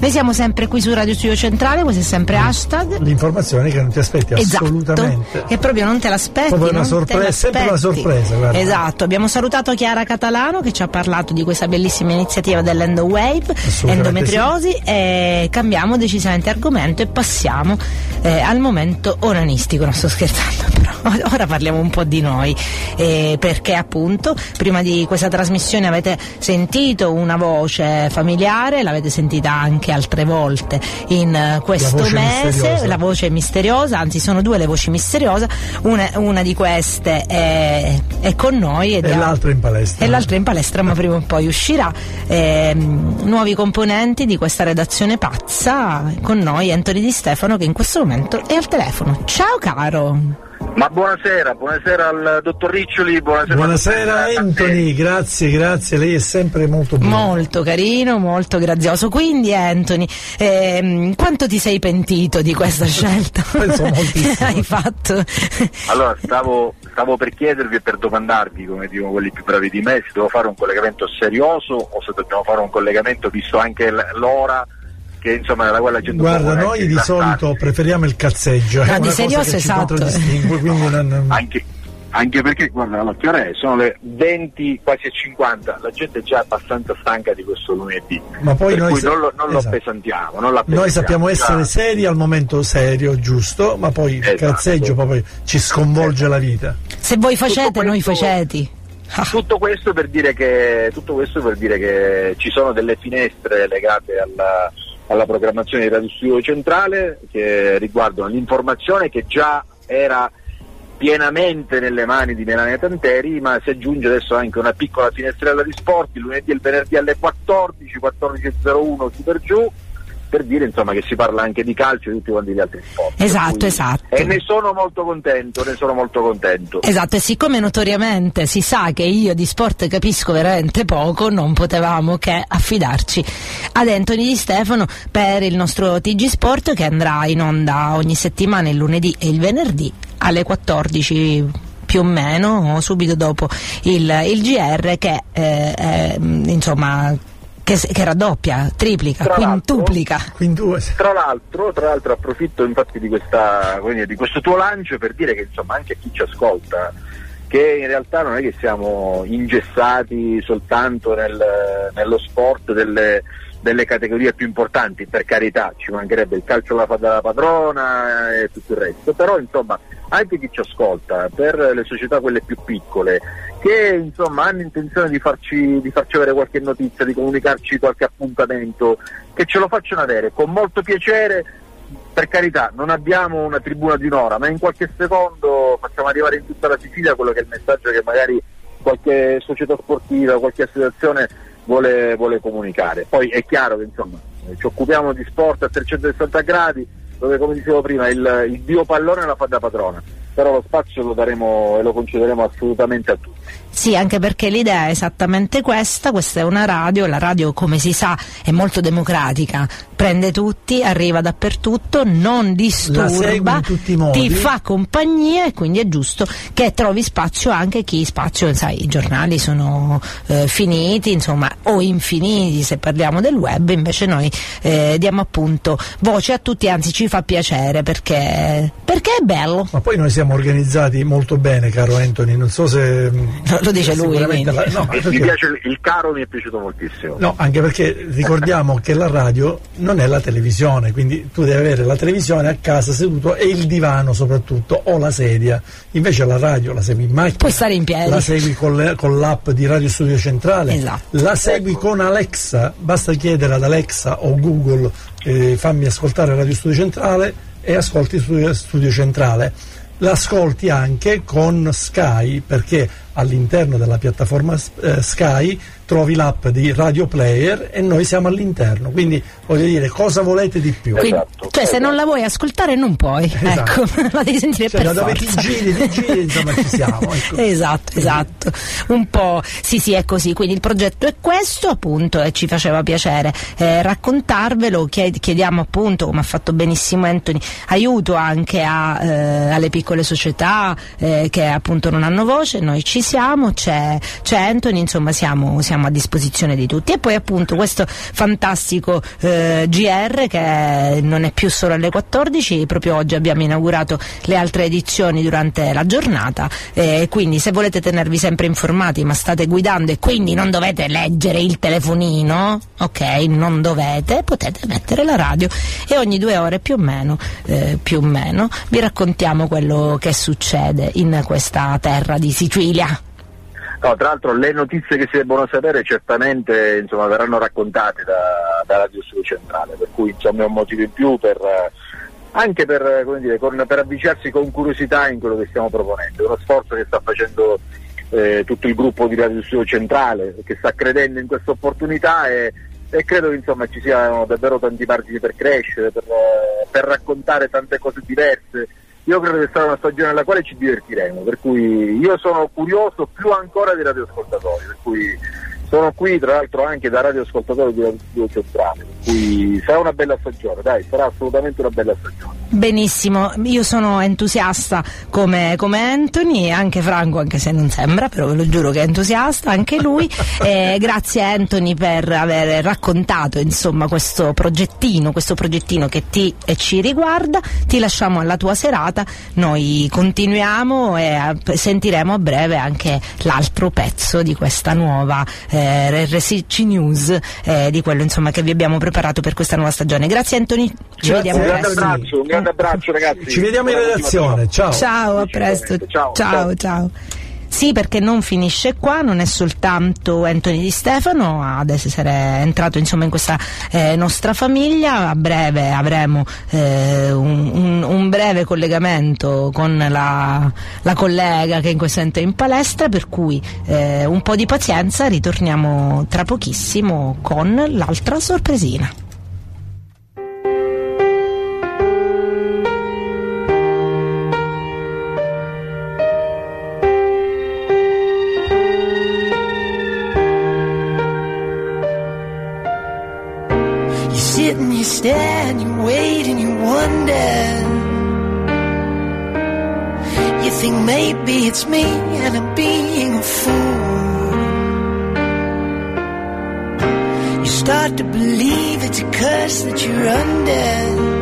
Noi siamo sempre qui su Radio Studio Centrale, questo è sempre hashtag. L'informazione che non ti aspetti Esatto, assolutamente. che proprio non te l'aspetti. Proprio una sorpresa, sempre una sorpresa, guarda. Esatto, abbiamo salutato Chiara Catalano che ci ha parlato di questa bellissima iniziativa dell'Endo Wave, Assolutamente endometriosi, e cambiamo decisamente argomento e passiamo eh, al momento onanistico, non sto scherzando [laughs] però, ora parliamo un po' di noi, eh, perché appunto prima di questa trasmissione avete sentito una voce familiare, l'avete sentita anche altre volte in eh, questo mese, misteriosa. la voce misteriosa, anzi sono due le voci misteriose, una, una di queste è, è con noi ed E l'altra in palestra. e l'altra in palestra, ma prima o poi uscirà. Ehm, nuovi componenti di questa redazione pazza con noi Anthony Di Stefano che in questo momento è al telefono. Ciao caro! Ma buonasera, buonasera al dottor Riccioli, buonasera. Buonasera Anthony, grazie, grazie, lei è sempre molto buono. Molto carino, molto grazioso. Quindi Anthony, ehm, quanto ti sei pentito di questa scelta? [laughs] Penso moltissimo. Hai fatto? Allora, stavo, stavo per chiedervi e per domandarvi, come dicono quelli più bravi di me, se devo fare un collegamento serioso o se dobbiamo fare un collegamento visto anche l'ora che insomma nella quale la gente Guarda, noi di solito preferiamo il cazzeggio, No, è di una cosa serioso, esatto. non- non- Anche, anche perché, guarda, ora è? Sono le 20, quasi 50, la gente è già abbastanza stanca di questo lunedì. Ma poi per noi sa- non lo, non lo esatto. appesantiamo, non lo Noi sappiamo essere Già- seri al momento serio, giusto, ma poi il Esatto. cazzeggio proprio ci sconvolge la vita. Se voi facete, Tutto noi questo- faceti. Ah, Tutto questo, per dire che, tutto questo per dire che ci sono delle finestre legate alla, alla programmazione di Radio Studio Centrale che riguardano l'informazione che già era pienamente nelle mani di Melania Tanteri, ma si aggiunge adesso anche una piccola finestrella di sport, il lunedì e il venerdì alle 14, 14.01 su per giù, per dire insomma che si parla anche di calcio e di tutti quanti gli altri sport. Esatto, esatto. E ne sono molto contento, ne sono molto contento. Esatto, e siccome notoriamente si sa che io di sport capisco veramente poco, non potevamo che affidarci ad Anthony Di Stefano per il nostro TG Sport che andrà in onda ogni settimana il lunedì e il venerdì alle 14 più o meno subito dopo il, il GR che eh, è, mm, insomma che, che raddoppia, triplica, Tra quintuplica. Tra l'altro, tra l'altro approfitto infatti di, questa, dire, di questo tuo lancio per dire che insomma anche chi ci ascolta che in realtà non è che siamo ingessati soltanto nel- nello sport delle, delle categorie più importanti, per carità ci mancherebbe il calcio della padrona e tutto il resto, però insomma anche chi ci ascolta, per le società quelle più piccole, che insomma hanno intenzione di farci, di farci avere qualche notizia, di comunicarci qualche appuntamento, che ce lo facciano avere con molto piacere. Per carità, non abbiamo una tribuna di un'ora, ma in qualche secondo facciamo arrivare in tutta la Sicilia quello che è il messaggio che magari qualche società sportiva, qualche associazione vuole, vuole comunicare. Poi è chiaro che insomma eh, ci occupiamo di sport a 360 gradi, dove come dicevo prima il, il dio pallone la fa da padrona, però lo spazio lo daremo e lo concederemo assolutamente a tutti. Sì, anche perché l'idea è esattamente questa, questa è una radio, la radio come si sa è molto democratica, prende tutti, arriva dappertutto, non disturba, ti fa compagnia e quindi è giusto che trovi spazio anche chi spazio, sai, i giornali sono eh, finiti, insomma, o infiniti se parliamo del web, invece noi eh, diamo appunto voce a tutti, anzi ci fa piacere perché, perché è bello. Ma poi noi siamo organizzati molto bene, caro Anthony, non so se... [laughs] Lo dice lui, la- no, Mi perché- piace il, il caro, mi è piaciuto moltissimo. No, anche perché ricordiamo che la radio non è la televisione, quindi tu devi avere la televisione a casa seduto e il divano soprattutto, o la sedia. Invece la radio la segui in macchina. Puoi stare in piedi. La segui con, le- con l'app di Radio Studio Centrale. Esatto. La segui con Alexa, basta chiedere ad Alexa o Google eh, fammi ascoltare Radio Studio Centrale e ascolti Studio, Studio Centrale. L'ascolti anche con Sky perché all'interno della piattaforma eh, Sky trovi l'app di Radio Player e noi siamo all'interno. Quindi voglio dire, cosa volete di più? Quindi, cioè, se non la vuoi ascoltare, non puoi. Esatto. Ecco, [laughs] la devi sentire Cioè, per da dove ti forza. giri, ti giri, insomma ci siamo. [laughs] ecco. Esatto, esatto. Un po' sì, sì, è così. Quindi il progetto è questo, appunto, e ci faceva piacere eh, raccontarvelo. Chied- chiediamo appunto, come ha fatto benissimo Anthony, aiuto anche a, eh, alle piccole società eh, che appunto non hanno voce. Noi ci siamo, c'è, c'è Anthony, insomma, siamo, siamo a disposizione di tutti. E poi appunto questo fantastico eh, GR che non è più solo alle 14, proprio oggi abbiamo inaugurato le altre edizioni durante la giornata e quindi se volete tenervi sempre informati ma state guidando e quindi non dovete leggere il telefonino, ok, non dovete, potete mettere la radio e ogni due ore più o meno, eh, più o meno vi raccontiamo quello che succede in questa terra di Sicilia. No, tra l'altro le notizie che si debbono sapere certamente insomma, verranno raccontate da, da Radio Studio Centrale, per cui insomma, è un motivo in più per, anche per, dire, con- per avvicinarsi con curiosità in quello che stiamo proponendo. È uno sforzo che sta facendo eh, tutto il gruppo di Radio Studio Centrale, che sta credendo in questa opportunità e, e credo che insomma, ci siano davvero tanti margini per crescere, per, eh, per raccontare tante cose diverse. Io credo che sarà una stagione alla quale ci divertiremo, per cui io sono curioso più ancora dei radioascoltatori, per cui sono qui tra l'altro anche da radioascoltatore di Radio Centrale, per cui sarà una bella stagione, dai, sarà assolutamente una bella stagione. Benissimo, io sono entusiasta come, come Anthony e anche Franco, anche se non sembra, però ve lo giuro che è entusiasta, anche lui. [laughs] Eh, grazie Anthony per aver raccontato insomma questo progettino, questo progettino che ti e ci riguarda. Ti lasciamo alla tua serata, noi continuiamo e eh, sentiremo a breve anche l'altro pezzo di questa nuova eh, RSC News, eh, di quello insomma che vi abbiamo preparato per questa nuova stagione. Grazie Anthony, ci Grazie, vediamo Un grande presto. abbraccio, un grande abbraccio ragazzi. Ci vediamo in redazione, ciao. Ciao, a presto. Ciao, ciao, ciao. Sì, perché non finisce qua, non è soltanto Anthony Di Stefano ad essere entrato insomma in questa eh, nostra famiglia, a breve avremo eh, un, un- un breve collegamento con la, la collega che in questo momento è in palestra, per cui eh, un po' di pazienza, ritorniamo tra pochissimo con l'altra sorpresina. You stand, you wait and you wonder. You think maybe it's me and I'm being a fool. You start to believe it's a curse that you're under.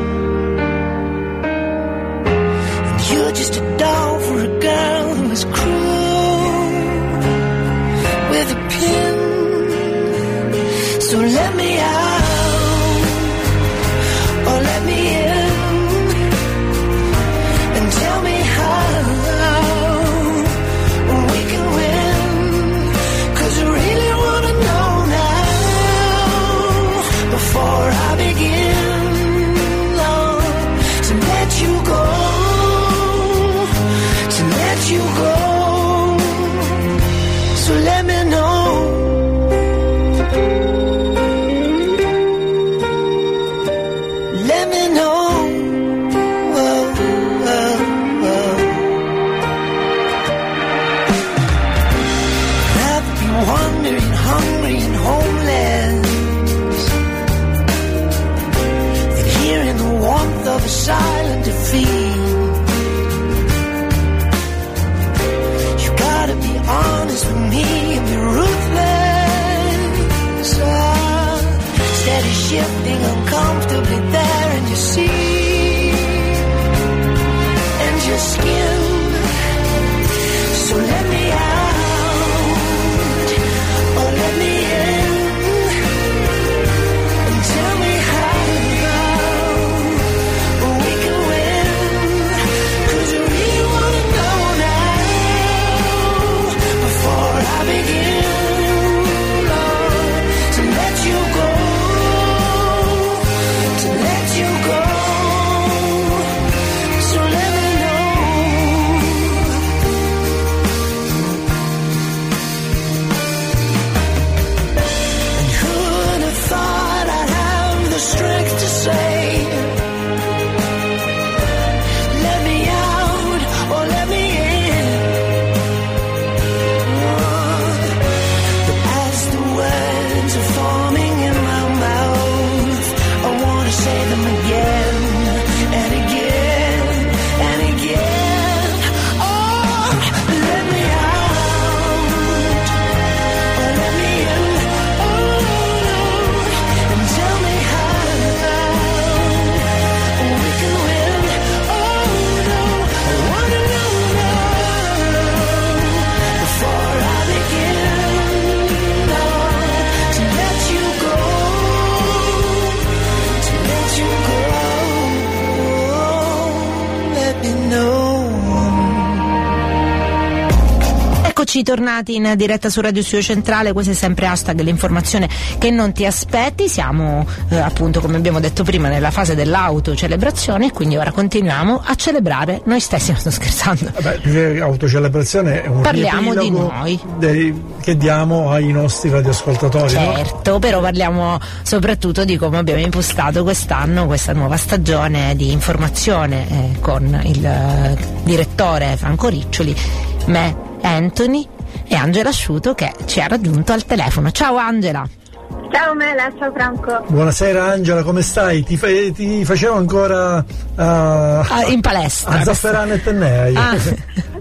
Eccoci tornati in diretta su Radio Studio Centrale, questo è sempre hashtag l'informazione che non ti aspetti, siamo eh, appunto come abbiamo detto prima nella fase dell'autocelebrazione e quindi ora continuiamo a celebrare noi stessi, [laughs] non sto scherzando. Vabbè, autocelebrazione è un Parliamo di noi. dei- che diamo ai nostri radioascoltatori. no? Certo, però parliamo soprattutto di come abbiamo impostato quest'anno questa nuova stagione di informazione eh, con il eh, direttore Franco Riccioli, me, Anthony e Angela Asciuto che ci ha raggiunto al telefono. Ciao Angela! Ciao Mela, ciao Franco. Buonasera Angela, come stai? Ti, fa- ti facevo ancora uh, Ah, in palestra. a Zafferano e Tennea. Ah. [laughs]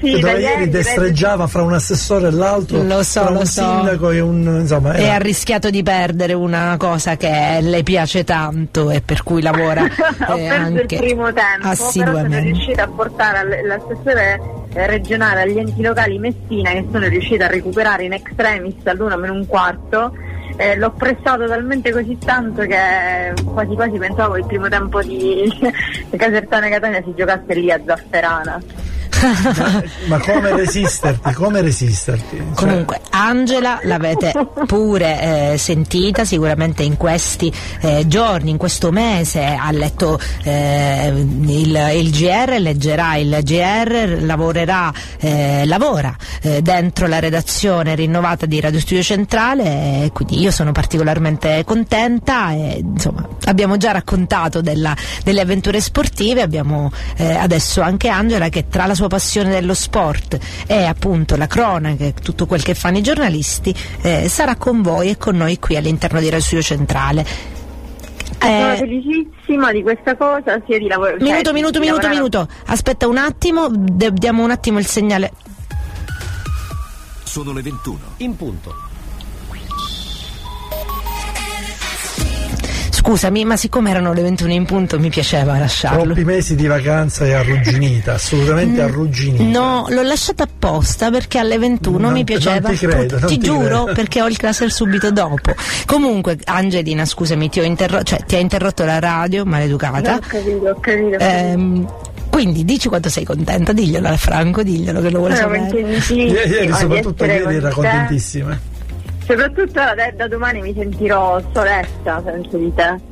Sì, dove da ieri ieri, destreggiava fra un assessore e l'altro, Lo so, fra un lo so. sindaco e un insomma E era- ha rischiato di perdere una cosa che le piace tanto e per cui lavora [laughs] Ho eh, perso anche il primo tempo, però sono assiduamente. riuscita a portare l'assessore eh, regionale agli enti locali Messina che sono riuscita a recuperare in extremis all'una meno un quarto. Eh, l'ho pressato talmente così tanto che quasi quasi pensavo il primo tempo di [laughs] Casertana Catania si giocasse lì a Zafferana. Ma come resisterti? Come resisterti? Cioè, Comunque, Angela l'avete pure eh, sentita sicuramente in questi eh, giorni, in questo mese, ha letto eh, il, il GR, leggerà il GR, lavorerà, eh, lavora eh, dentro la redazione rinnovata di Radio Studio Centrale, quindi io sono particolarmente contenta e insomma abbiamo già raccontato della- delle avventure sportive, abbiamo eh, adesso anche Angela che tra la sua passione dello sport e appunto la cronaca e tutto quel che fanno i giornalisti eh, sarà con voi e con noi qui all'interno di Radio Studio Centrale. Sono Eh, felicissima di questa cosa, sia di lavoro. cioè, minuto, di- minuto, minuto, lavorare- minuto. Aspetta un attimo, de- diamo un attimo il segnale. Sono le 21. In punto. Scusami, ma siccome erano le 21 in punto mi piaceva lasciarlo. Troppi mesi di vacanza e arrugginita, [laughs] assolutamente arrugginita. Mm, No, l'ho lasciata apposta perché alle 21 Non- mi piaceva. non ti credo, non ti ti giuro, credo. perché ho il claser subito dopo. Comunque, Angelina, scusami, ti ho interro- cioè, ti ha interrotto la radio, maleducata. Ho capito, ho capito. Ehm, quindi dici quanto sei contenta, diglielo a Franco, diglielo che lo vuole Sono sapere. contentissima Ieri, ieri, soprattutto ieri era con te. contentissima. Soprattutto da, domani mi sentirò soletta senza di te.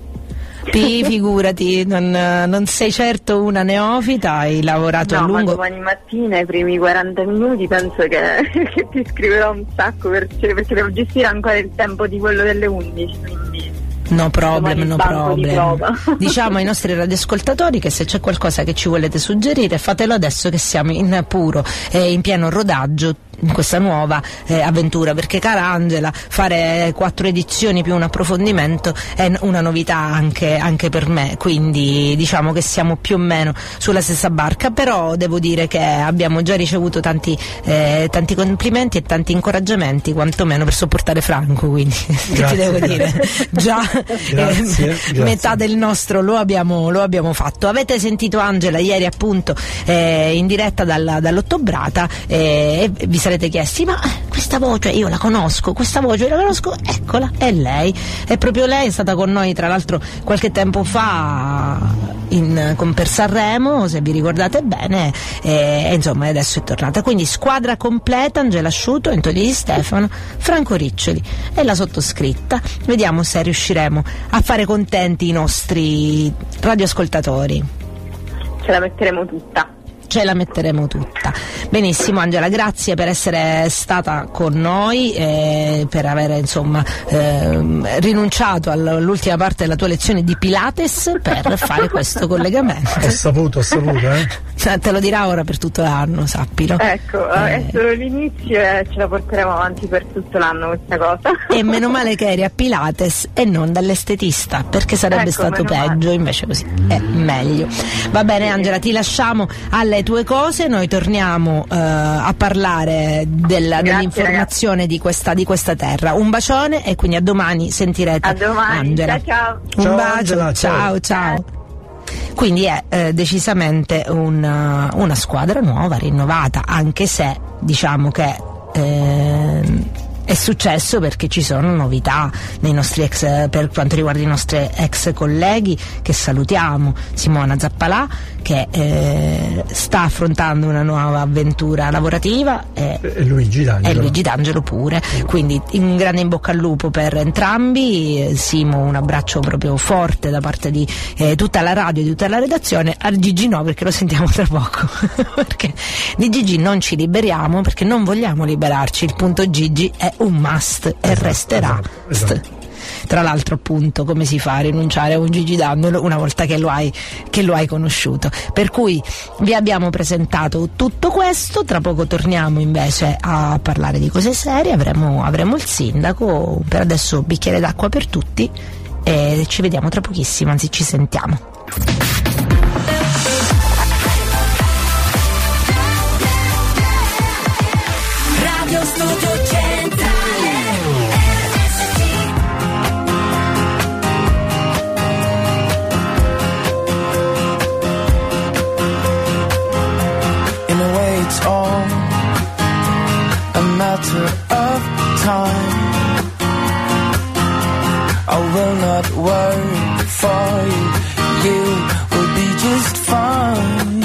Ti figurati, non, non sei certo una neofita, hai lavorato a No, ma lungo. domani mattina, i primi 40 minuti, penso che, [laughs] che ti scriverò un sacco perché, perché devo gestire ancora il tempo di quello delle 11. Quindi. No problem, no di problem. prova. [laughs] Diciamo ai nostri radioascoltatori che se c'è qualcosa che ci volete suggerire, fatelo adesso che siamo in puro e in pieno rodaggio in questa nuova eh, avventura perché cara Angela fare quattro edizioni più un approfondimento è una novità anche, anche per me quindi diciamo che siamo più o meno sulla stessa barca però devo dire che abbiamo già ricevuto tanti, eh, tanti complimenti e tanti incoraggiamenti quantomeno per sopportare Franco quindi che [laughs] ti devo dire già Grazie, eh, grazie. metà del nostro lo abbiamo, lo abbiamo fatto. Avete sentito Angela ieri appunto eh, in diretta dalla- dall'Ottobrata eh, e vi sarete chiesti ma questa voce io la conosco, questa voce io la conosco, eccola, è lei. È proprio lei, è stata con noi tra l'altro qualche tempo fa in, con per Sanremo, se vi ricordate bene, e, e insomma adesso è tornata. Quindi squadra completa, Angela Asciuto, Antonio Di Stefano, Franco Riccioli e la sottoscritta. Vediamo se riusciremo a fare contenti i nostri radioascoltatori. Ce la metteremo tutta. Ce la metteremo tutta. Benissimo Angela, grazie per essere stata con noi e per aver insomma ehm, rinunciato all'ultima parte della tua lezione di Pilates per fare questo collegamento. Ho saputo, ho saputo, eh. Te lo dirà ora per tutto l'anno, sappilo. Ecco, Eh. è solo l'inizio e ce la porteremo avanti per tutto l'anno questa cosa. E meno male che eri a Pilates e non dall'estetista, perché sarebbe Ecco, stato meno male. peggio, invece così è meglio. Va bene Angela, ti lasciamo alle tue cose, noi torniamo eh, a parlare della- Grazie, dell'informazione di questa, di questa terra. Un bacione e quindi a domani sentirete A domani, Angela. ciao ciao. Un Ciao, bacio, Angela, ciao. ciao. ciao. Quindi è eh, decisamente un, una squadra nuova, rinnovata, anche se diciamo che ehm, è successo perché ci sono novità nei nostri ex, per quanto riguarda i nostri ex colleghi che salutiamo, Simona Zappalà che eh, sta affrontando una nuova avventura lavorativa e, E Luigi D'Angelo. e Luigi D'Angelo pure. Quindi un grande in bocca al lupo per entrambi. Simo, un abbraccio proprio forte da parte di eh, tutta la radio e di tutta la redazione. A Gigi no, perché lo sentiamo tra poco. [laughs] perché di Gigi non ci liberiamo perché non vogliamo liberarci. Il punto Gigi è un must e resterà. esatto. St- tra l'altro appunto come si fa a rinunciare a un Gigi D'Angelo una volta che lo, hai, che lo hai conosciuto per cui vi abbiamo presentato tutto questo tra poco torniamo invece a parlare di cose serie avremo, avremo il sindaco per adesso bicchiere d'acqua per tutti e ci vediamo tra pochissimo anzi ci sentiamo of time. I will not worry for you. You will be just fine.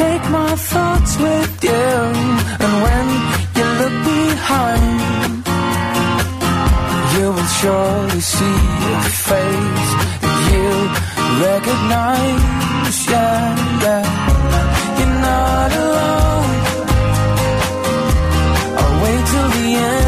Take my thoughts with you, and when you look behind, you will surely see a face that you recognize. Yeah, yeah. You're not alone. The end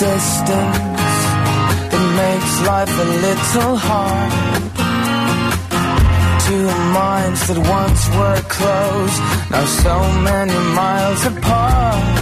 distance that makes life a little hard. Two minds that once were close, now so many miles apart.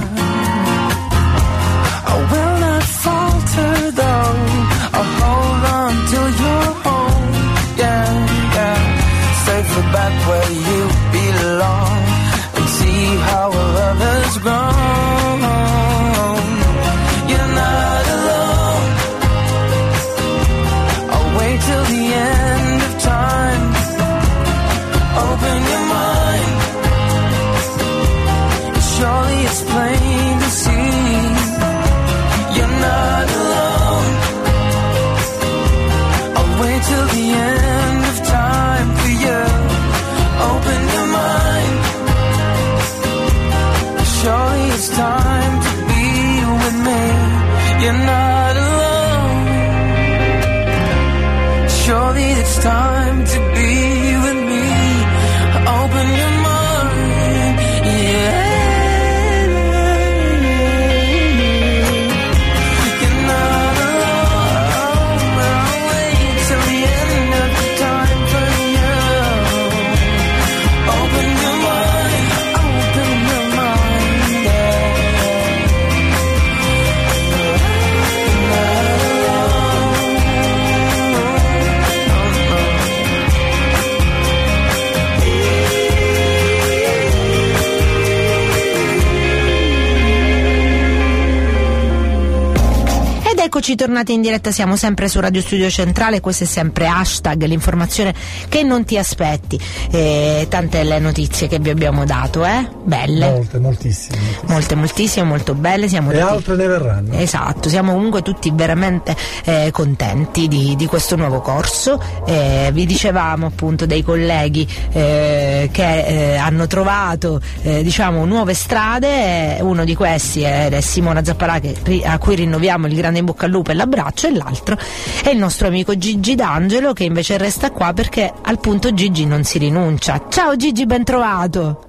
Eccoci tornati in diretta, siamo sempre su Radio Studio Centrale, questo è sempre hashtag, l'informazione che non ti aspetti. E tante le notizie che vi abbiamo dato, eh? Belle. Molte, moltissime. Molte, moltissime, molto belle. Siamo E tutti- altre ne verranno. Esatto, siamo comunque tutti veramente eh, contenti di, di questo nuovo corso. Eh, vi dicevamo appunto dei colleghi eh, che eh, hanno trovato eh, diciamo, nuove strade, eh, uno di questi è, Simona Zapparà che a cui rinnoviamo il grande in bocca al lupo e l'abbraccio e l'altro è il nostro amico Gigi D'Angelo che invece resta qua perché al punto Gigi non si rinuncia. Ciao Gigi, ben trovato.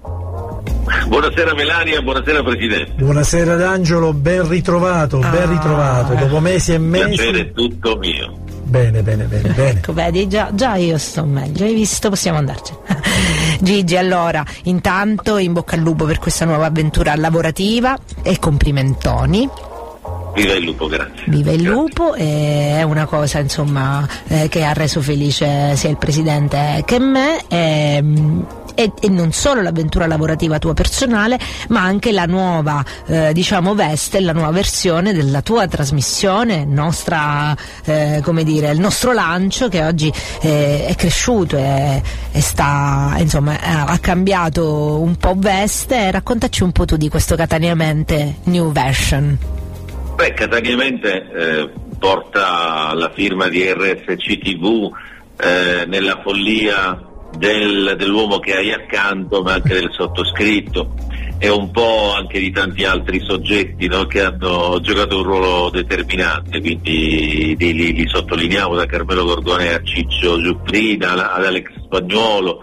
Buonasera Melania, buonasera Presidente. Buonasera D'Angelo, ben ritrovato, ben Ah. ritrovato. Dopo mesi e mesi. Piacere tutto mio. Bene, bene, bene, bene. Ecco, vedi, già, già io sto meglio, hai visto? Possiamo andarci. [laughs] Gigi, allora, intanto in bocca al lupo per questa nuova avventura lavorativa e complimentoni. Viva il lupo, grazie. Viva il lupo, e è una cosa insomma eh, che ha reso felice sia il presidente che me. ehm, e, e non solo l'avventura lavorativa tua personale, ma anche la nuova, eh, diciamo, veste, la nuova versione della tua trasmissione, nostra, eh, come dire, il nostro lancio che oggi eh, è cresciuto e, e sta, insomma, ha, ha cambiato un po' veste. Raccontaci un po' tu di questo Cataniamente New Version. Beh, Cataniamente eh, porta la firma di RSC TV eh, nella follia del- dell'uomo che hai accanto, ma anche del sottoscritto. E un po' anche di tanti altri soggetti no, che hanno giocato un ruolo determinante, quindi li, li- li sottolineiamo da Carmelo Gorgone a Ciccio Giuffrida, alla- ad Alex Spagnuolo.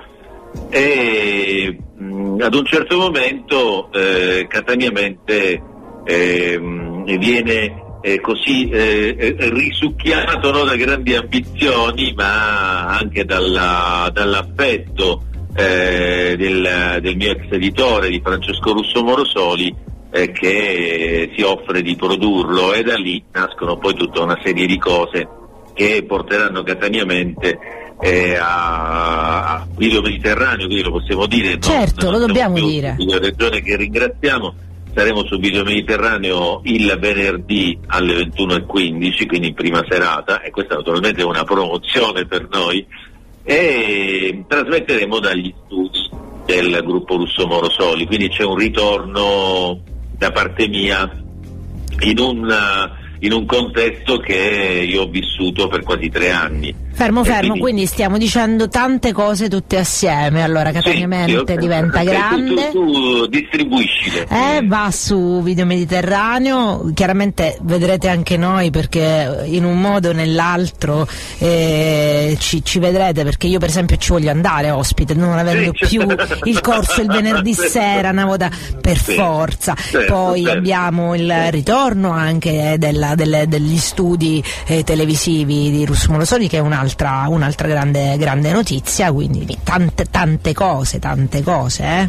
E mh, ad un certo momento eh, Cataniamente ehm, viene eh, così eh, eh, risucchiato no, da grandi ambizioni ma anche dalla- dall'affetto eh, del, del mio ex editore di Francesco Russo Morosoli eh, che si offre di produrlo e da lì nascono poi tutta una serie di cose che porteranno cataniamente eh, a, a Video Mediterraneo, quindi lo possiamo dire. no? Certo, lo Non dobbiamo dire. Video Regione che ringraziamo, saremo su Video Mediterraneo il venerdì alle 21.15, quindi in prima serata, e questa naturalmente è una promozione per noi, e trasmetteremo dagli studi del gruppo Russo Morosoli, quindi c'è un ritorno da parte mia in un, in un contesto che io ho vissuto per quasi tre anni. Fermo, E fermo, quindi- quindi stiamo dicendo tante cose tutte assieme. Allora, Cataniamente Sì, diventa grande. Tu, tu distribuiscile. Eh, va su Video Mediterraneo, chiaramente vedrete anche noi perché in un modo o nell'altro eh, ci, ci vedrete perché io per esempio ci voglio andare ospite, non avendo Sì, più il corso il venerdì sera, una volta per Sì, forza. certo, Poi certo. abbiamo il ritorno anche eh, della- delle- degli studi eh, televisivi di Russo Morosoli che è un'altra, un'altra grande, grande notizia, quindi tante, tante cose, tante cose. Eh.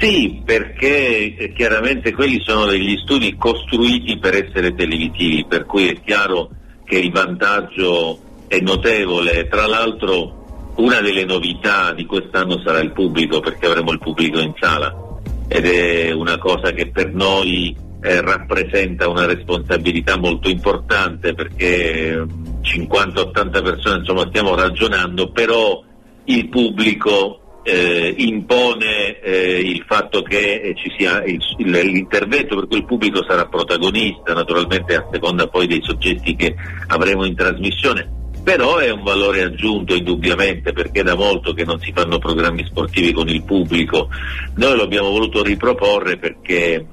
Sì, perché eh, chiaramente quelli sono degli studi costruiti per essere televisivi, per cui è chiaro che il vantaggio è notevole. Tra l'altro una delle novità di quest'anno sarà il pubblico, perché avremo il pubblico in sala ed è una cosa che per noi eh, rappresenta una responsabilità molto importante perché eh, 50-80 persone insomma stiamo ragionando, però il pubblico eh, impone eh, il fatto che eh, ci sia il- il- l'intervento, per cui il pubblico sarà protagonista, naturalmente a seconda poi dei soggetti che avremo in trasmissione. Però è un valore aggiunto indubbiamente perché da molto che non si fanno programmi sportivi con il pubblico. Noi lo abbiamo voluto riproporre perché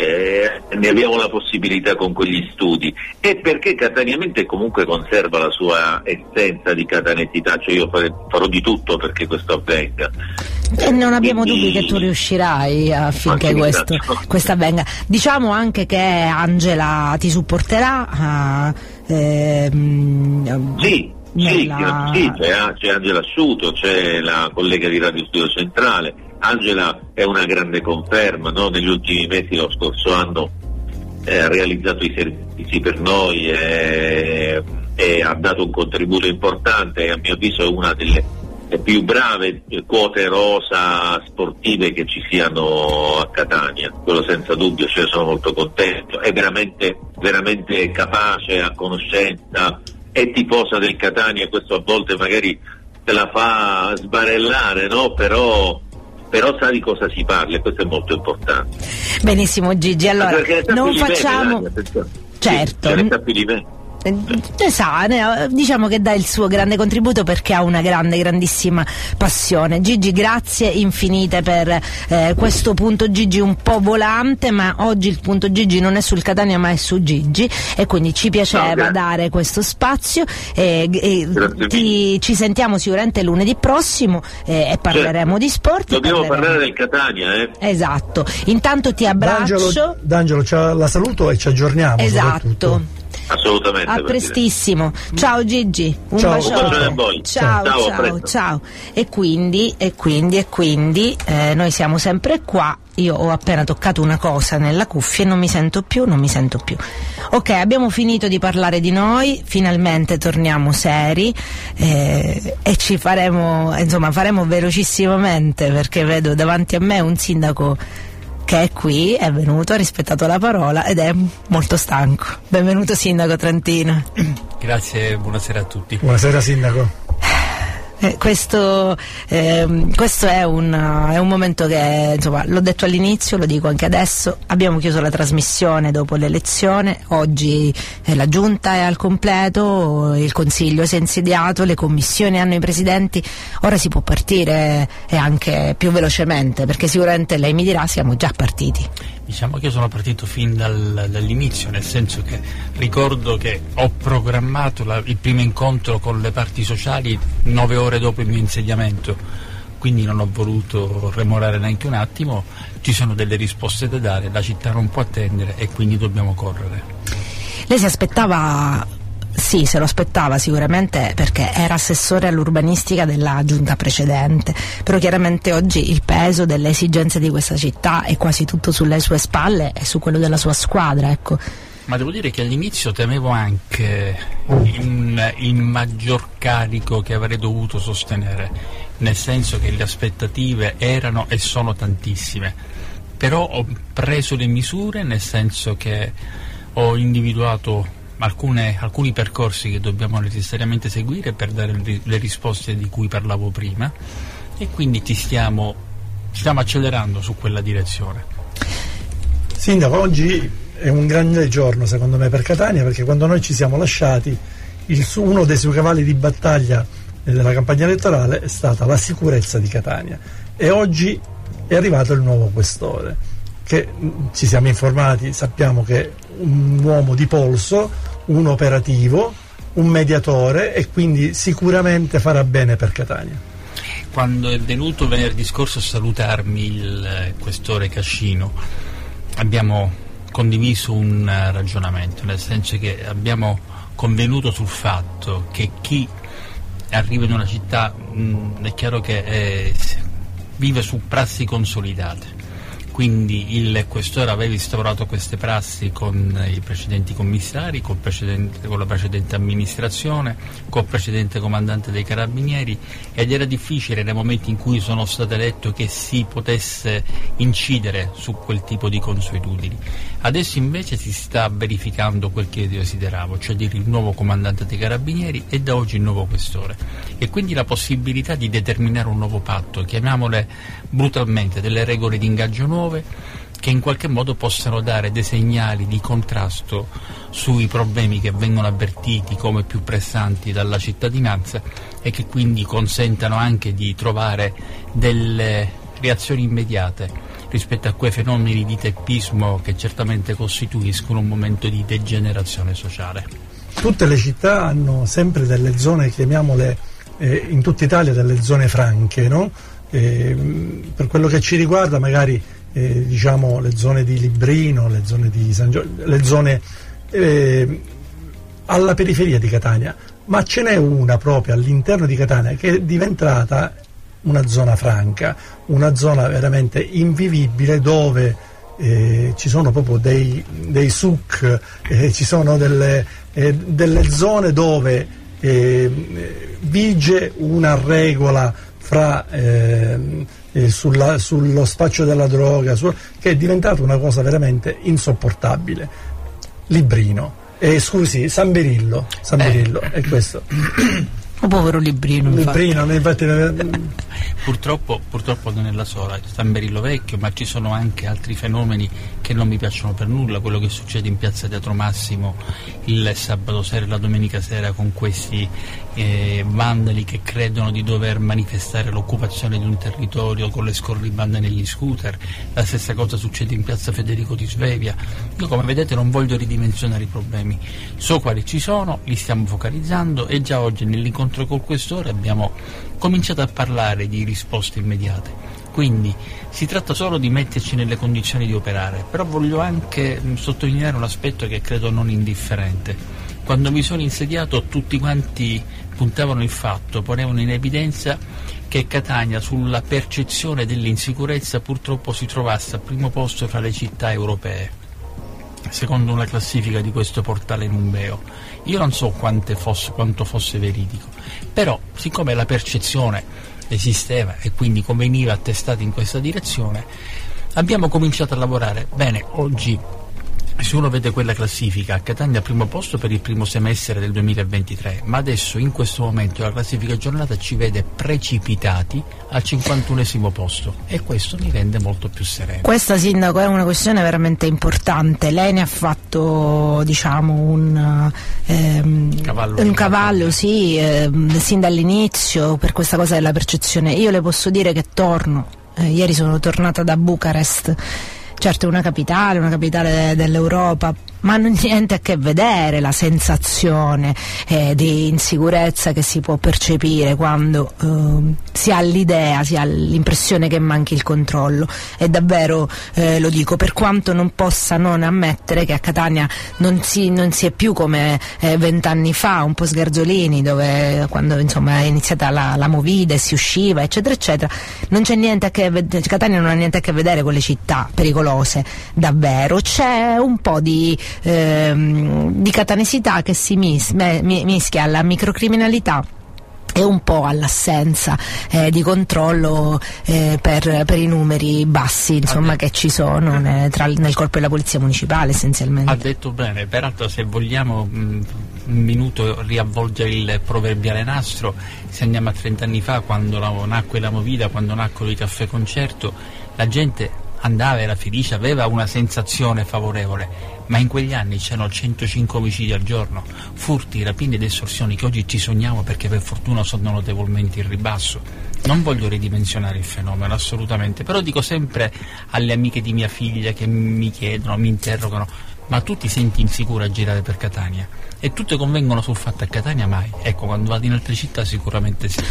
eh, ne abbiamo la possibilità con quegli studi e perché Cataniamente comunque conserva la sua essenza di cataneità, cioè io fare- farò di tutto perché questo avvenga. E non abbiamo Quindi- dubbi che tu riuscirai affinché Ma questo, [laughs] questo avvenga. Diciamo anche che Angela ti supporterà. ah, ehm, Sì, sì, nella- sì, c'è, c'è Angela Asciuto, c'è la collega di Radio Studio Centrale. Angela è una grande conferma, no? negli ultimi mesi, lo scorso anno, eh, ha realizzato i servizi per noi e, e ha dato un contributo importante e a mio avviso è una delle più brave eh, quote rosa sportive che ci siano a Catania, quello senza dubbio, cioè sono molto contento, è veramente, veramente capace, a conoscenza, è tifosa del Catania questo a volte magari te la fa sbarellare, no? però, però sa di cosa si parla e questo è molto importante. Benissimo Gigi, allora non facciamo... Certo. Sì, ce ne sa più di me. Eh, diciamo che dà il suo grande contributo perché ha una grande, grandissima passione. Gigi, grazie infinite per eh, questo punto Gigi un po' volante, ma oggi il punto Gigi non è sul Catania ma è su Gigi e quindi ci piaceva No, dare questo spazio e, e ti- ci sentiamo sicuramente lunedì prossimo eh, e parleremo Certo. di sport. Dobbiamo parleremo- parlare del Catania, eh? Esatto, intanto ti abbraccio. D'Angelo, D'Angelo, ci- la saluto e ci aggiorniamo. soprattutto. Esatto. Assolutamente. A prestissimo. Ciao Gigi, un Ciao. bacione. Un bacione a voi. Ciao, Ciao, ciao, ciao. E quindi, e quindi, e quindi, eh, noi siamo sempre qua. Io ho appena toccato una cosa nella cuffia e non mi sento più, non mi sento più. Ok, abbiamo finito di parlare di noi, finalmente torniamo seri eh, e ci faremo, insomma, faremo velocissimamente perché vedo davanti a me un sindaco che è qui, è venuto, ha rispettato la parola ed è molto stanco. Benvenuto Sindaco Trentino. Grazie, buonasera a tutti. Buonasera Sindaco. Eh, questo ehm, questo è, un, è un momento che, insomma, l'ho detto all'inizio, lo dico anche adesso, abbiamo chiuso la trasmissione dopo l'elezione, oggi eh, la giunta è al completo, il consiglio si è insediato, le commissioni hanno i presidenti, ora si può partire e anche più velocemente, perché sicuramente lei mi dirà siamo già partiti. Diciamo che io sono partito fin dal- dall'inizio, nel senso che ricordo che ho programmato la- il primo incontro con le parti sociali nove ore dopo il mio insediamento, quindi non ho voluto remorare neanche un attimo, ci sono delle risposte da dare, la città non può attendere e quindi dobbiamo correre. Lei si aspettava, sì, se lo aspettava sicuramente perché era assessore all'urbanistica della giunta precedente, però chiaramente oggi il peso delle esigenze di questa città è quasi tutto sulle sue spalle e su quello della sua squadra, ecco. Ma devo dire che all'inizio temevo anche il, maggior carico che avrei dovuto sostenere, nel senso che le aspettative erano e sono tantissime, però ho preso le misure nel senso che ho individuato alcune- alcuni percorsi che dobbiamo necessariamente seguire per dare le risposte di cui parlavo prima e quindi ci stiamo, stiamo accelerando su quella direzione. Sindaco, oggi è un grande giorno secondo me per Catania perché quando noi ci siamo lasciati il uno dei suoi cavalli di battaglia eh, della campagna elettorale è stata la sicurezza di Catania e oggi è arrivato il nuovo questore che mh, ci siamo informati, sappiamo che è un uomo di polso, un operativo, un mediatore e quindi sicuramente farà bene per Catania. Quando è venuto venerdì scorso a salutarmi il eh, questore Cascino, abbiamo condiviso un eh, ragionamento, nel senso che abbiamo convenuto sul fatto che chi arriva in una città mh, è chiaro che eh, vive su prassi consolidate. Quindi il questore aveva instaurato queste prassi con i precedenti commissari, col precedente- con la precedente amministrazione, col precedente comandante dei carabinieri ed era difficile nei momenti in cui sono stato eletto che si potesse incidere su quel tipo di consuetudini. Adesso invece si sta verificando quel che desideravo, cioè il nuovo comandante dei carabinieri e da oggi il nuovo questore. E quindi la possibilità di determinare un nuovo patto, chiamiamole brutalmente delle regole di ingaggio nuove, che in qualche modo possano dare dei segnali di contrasto sui problemi che vengono avvertiti come più pressanti dalla cittadinanza e che quindi consentano anche di trovare delle reazioni immediate rispetto a quei fenomeni di teppismo che certamente costituiscono un momento di degenerazione sociale. tutte le città hanno sempre delle zone, chiamiamole eh, in tutta Italia delle zone franche, no? Eh, per quello che ci riguarda magari eh, diciamo le zone di Librino, le zone di San Giorgio, le zone eh, alla periferia di Catania, ma ce n'è una proprio all'interno di Catania che è diventata una zona franca, una zona veramente invivibile dove eh, ci sono proprio dei, dei suc, eh, ci sono delle, eh, delle zone dove eh, vige una regola fra, ehm, eh, sulla- sullo spaccio della droga, su- che è diventata una cosa veramente insopportabile. Librino, eh, scusi, San Berillo, San Berillo, è questo. [clears throat] Un povero librino, infatti. Librino, infatti, [laughs] Purtroppo, purtroppo non è la sola, San Berillo Vecchio, ma ci sono anche altri fenomeni che non mi piacciono per nulla, quello che succede in piazza Teatro Massimo il sabato sera e la domenica sera con questi eh, vandali che credono di dover manifestare l'occupazione di un territorio con le scorribande negli scooter, la stessa cosa succede in piazza Federico di Svevia. Io come vedete non voglio ridimensionare i problemi, so quali ci sono, li stiamo focalizzando e già oggi nell'incontro col questore abbiamo cominciato a parlare di risposte immediate. Quindi si tratta solo di metterci nelle condizioni di operare, però voglio anche mh, sottolineare un aspetto che credo non indifferente. Quando mi sono insediato tutti quanti puntavano il fatto, ponevano in evidenza che Catania sulla percezione dell'insicurezza purtroppo si trovasse al primo posto fra le città europee, secondo una classifica di questo portale Numbeo. Io non so fosse- quanto fosse veridico, però siccome la percezione esisteva e quindi conveniva attestata in questa direzione, abbiamo cominciato a lavorare. Bene, oggi se uno vede quella classifica, Catania al primo posto per il primo semestre del 2023, ma adesso in questo momento la classifica giornata ci vede precipitati al 51esimo posto e questo mi rende molto più sereno. Questa sindaco è una questione veramente importante. Lei ne ha fatto diciamo un, ehm, Cavallo un cavallo, sì, ehm, sin dall'inizio per questa cosa della percezione. Io le posso dire che torno, eh, ieri sono tornata da Bucarest. Certo una capitale, una capitale dell'Europa, ma non niente a che vedere la sensazione eh, di insicurezza che si può percepire quando ehm, si ha l'idea, si ha l'impressione che manchi il controllo. E davvero eh, lo dico, per quanto non possa non ammettere che a Catania non si, non si è più come eh, vent'anni fa, un po' sgarzolini, dove quando insomma è iniziata la, la movida e si usciva, eccetera, eccetera, non c'è niente a che vedere, Catania non ha niente a che vedere con le città pericolose, davvero. C'è un po' di ehm, di catanesità che si mis- mi- mischia alla microcriminalità e un po' all'assenza eh, di controllo eh, per, per i numeri bassi insomma, che ci sono ne- tra- nel corpo della polizia municipale essenzialmente. Ha detto bene, peraltro se vogliamo mh, un minuto riavvolgere il proverbiale nastro, se andiamo a 30 anni fa quando la- nacque la Movida, quando nacquero i caffè concerto, la gente andava, era felice, aveva una sensazione favorevole, ma in quegli anni c'erano 105 omicidi al giorno, furti, rapine ed estorsioni che oggi ci sogniamo perché per fortuna sono notevolmente in ribasso. Non voglio ridimensionare il fenomeno, assolutamente, però dico sempre alle amiche di mia figlia che mi chiedono, mi interrogano, ma tu ti senti insicura a girare per Catania? E tutte convengono sul fatto a Catania mai. Ecco, quando vado in altre città sicuramente sì.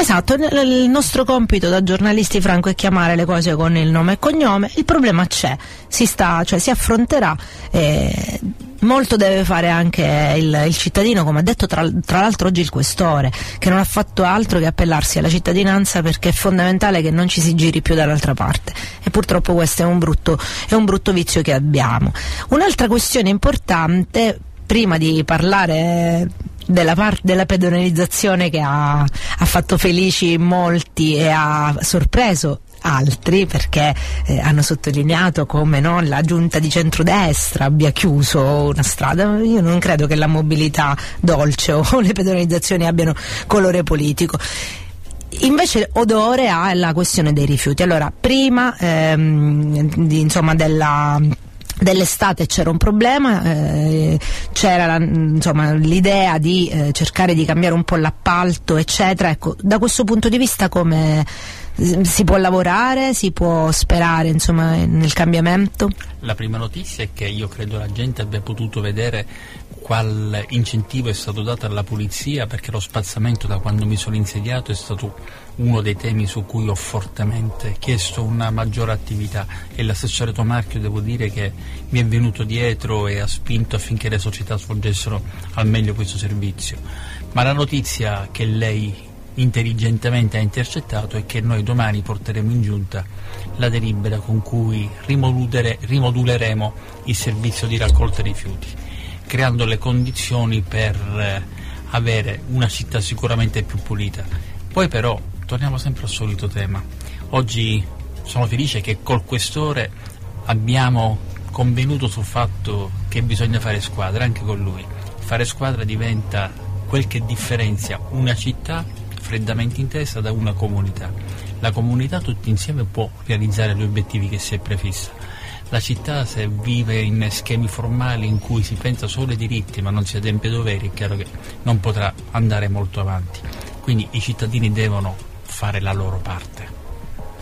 Esatto, il nostro compito da giornalisti franco è chiamare le cose con il nome e cognome, il problema c'è, si, sta, cioè, si affronterà. eh, Molto deve fare anche il, il cittadino, come ha detto tra, tra l'altro oggi il questore, che non ha fatto altro che appellarsi alla cittadinanza perché è fondamentale che non ci si giri più dall'altra parte e purtroppo questo è un brutto, è un brutto vizio che abbiamo. Un'altra questione importante, prima di parlare della, par- della pedonalizzazione che ha, ha fatto felici molti e ha sorpreso altri perché eh, hanno sottolineato come no, la giunta di centrodestra abbia chiuso una strada. Io non credo che la mobilità dolce [laughs] o le pedonalizzazioni abbiano colore politico. Invece odore ha la questione dei rifiuti. Allora, prima ehm, di, insomma, della dell'estate c'era un problema, eh, c'era insomma, l'idea di eh, cercare di cambiare un po' l'appalto, eccetera. Ecco, da questo punto di vista come si può lavorare, si può sperare insomma, nel cambiamento? La prima notizia è che io credo la gente abbia potuto vedere qual incentivo è stato dato alla polizia perché lo spazzamento da quando mi sono insediato è stato uno dei temi su cui ho fortemente chiesto una maggiore attività e l'assessore Tomarchio devo dire che mi è venuto dietro e ha spinto affinché le società svolgessero al meglio questo servizio. Ma la notizia che lei intelligentemente ha intercettato è che noi domani porteremo in giunta la delibera con cui rimodulere- rimoduleremo il servizio di raccolta rifiuti, creando le condizioni per eh, avere una città sicuramente più pulita. Poi però torniamo sempre al solito tema. Oggi sono felice che col questore abbiamo convenuto sul fatto che bisogna fare squadra anche con lui. Fare squadra diventa quel che differenzia una città freddamente intesa da una comunità. La comunità tutti insieme può realizzare gli obiettivi che si è prefissa. La città se vive in schemi formali in cui si pensa solo ai diritti ma non si adempie ai doveri è chiaro che non potrà andare molto avanti. Quindi i cittadini devono fare la loro parte.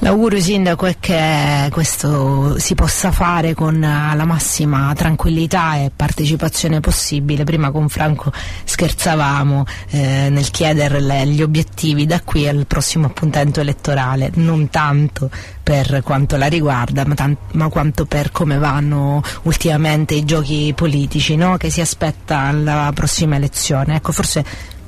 L'augurio sindaco è che questo si possa fare con eh, la massima tranquillità e partecipazione possibile. Prima con Franco scherzavamo eh, nel chiedere le- gli obiettivi da qui al prossimo appuntamento elettorale, non tanto per quanto la riguarda, ma, ma quanto per come vanno ultimamente i giochi politici no? che si aspetta alla prossima elezione. Ecco, forse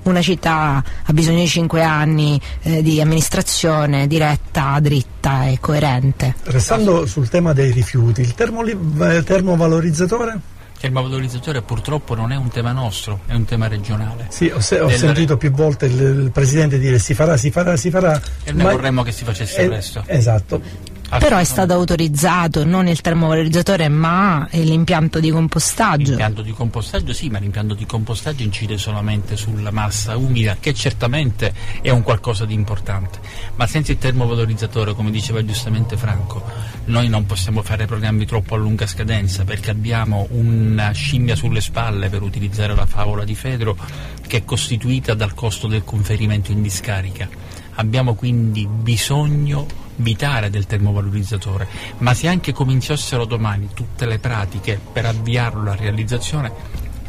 una città ha bisogno di cinque anni eh, di amministrazione diretta, dritta e coerente. Restando sul tema dei rifiuti, il eh, termovalorizzatore? Il termovalorizzatore purtroppo non è un tema nostro, è un tema regionale. Sì, ho, se- ho sentito più volte il, il Presidente dire si farà, si farà, si farà. E noi ma- vorremmo che si facesse eh, presto. Esatto. Però è stato autorizzato non il termovalorizzatore ma l'impianto di compostaggio. L'impianto di compostaggio sì, ma l'impianto di compostaggio incide solamente sulla massa umida, che certamente è un qualcosa di importante, ma senza il termovalorizzatore, come diceva giustamente Franco, noi non possiamo fare programmi troppo a lunga scadenza perché abbiamo una scimmia sulle spalle, per utilizzare la favola di Fedro, che è costituita dal costo del conferimento in discarica. Abbiamo quindi bisogno vitale del termovalorizzatore, ma se anche cominciassero domani tutte le pratiche per avviarlo alla realizzazione,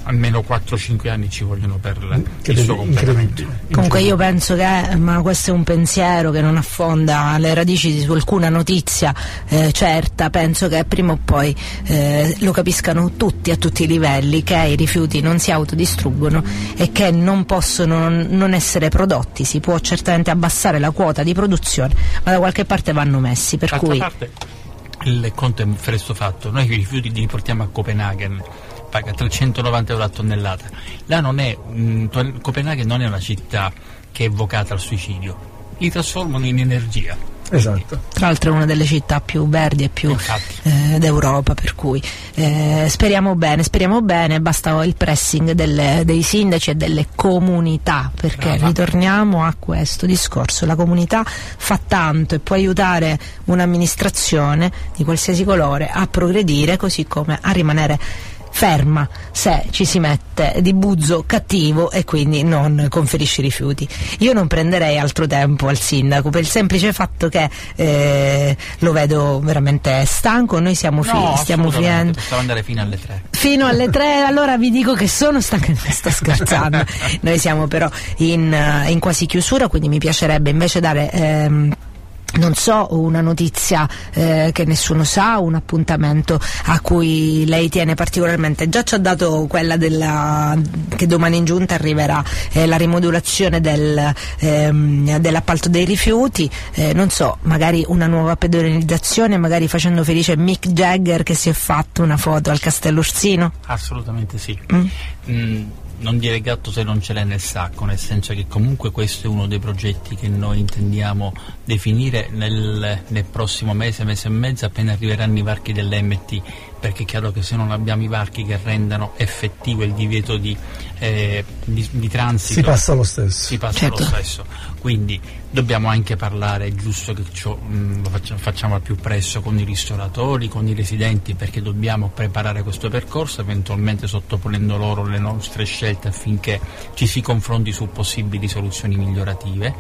almeno 4-5 anni ci vogliono per la- Che il suo completamento. Comunque io penso che, ma questo è un pensiero che non affonda le radici su alcuna notizia eh, certa, penso che prima o poi eh, lo capiscano tutti a tutti i livelli, che i rifiuti non si autodistruggono e che non possono non essere prodotti, si può certamente abbassare la quota di produzione, ma da qualche parte vanno messi, per D'altra cui... parte il conto è presto fatto, noi i rifiuti li portiamo a Copenaghen, paga 390 euro a tonnellata. Là non è, mm, to- Copenaghen non è una città che è vocata al suicidio, li trasformano in energia. Esatto. Tra l'altro è una delle città più verdi e più eh, d'Europa, per cui eh, speriamo bene, speriamo bene, basta il pressing delle- dei sindaci e delle comunità, perché Brava. ritorniamo a questo discorso, la comunità fa tanto e può aiutare un'amministrazione di qualsiasi colore a progredire così come a rimanere ferma se ci si mette di buzzo cattivo e quindi non conferisce rifiuti. Io non prenderei altro tempo al sindaco per il semplice fatto che eh, lo vedo veramente stanco, noi siamo fi- No, stiamo finendo possiamo andare fino alle 3. fino alle tre? [laughs] Allora vi dico che sono stanca [laughs] sto scherzando. [laughs] Noi siamo però in, eh, in quasi chiusura quindi mi piacerebbe invece dare ehm, non so, una notizia eh, che nessuno sa, un appuntamento a cui lei tiene particolarmente. Già ci ha dato quella della, che domani in giunta arriverà eh, la rimodulazione del, ehm, dell'appalto dei rifiuti, eh, non so, magari una nuova pedonalizzazione, magari facendo felice Mick Jagger che si è fatto una foto al Castello Orsino. Assolutamente sì. Mm. Mm, non dire gatto se non ce l'è nel sacco, nel senso che comunque questo è uno dei progetti che noi intendiamo definire nel, nel prossimo mese, mese e mezzo, appena arriveranno i varchi dell'MT, perché è chiaro che se non abbiamo i varchi che rendano effettivo il divieto di, eh, di, di transito, Si passa lo stesso. si passa Certo. lo stesso. Quindi dobbiamo anche parlare, è giusto che ciò, mh, lo faccia- facciamo al più presto con i ristoratori, con i residenti, perché dobbiamo preparare questo percorso, eventualmente sottoponendo loro le nostre scelte affinché ci si confronti su possibili soluzioni migliorative.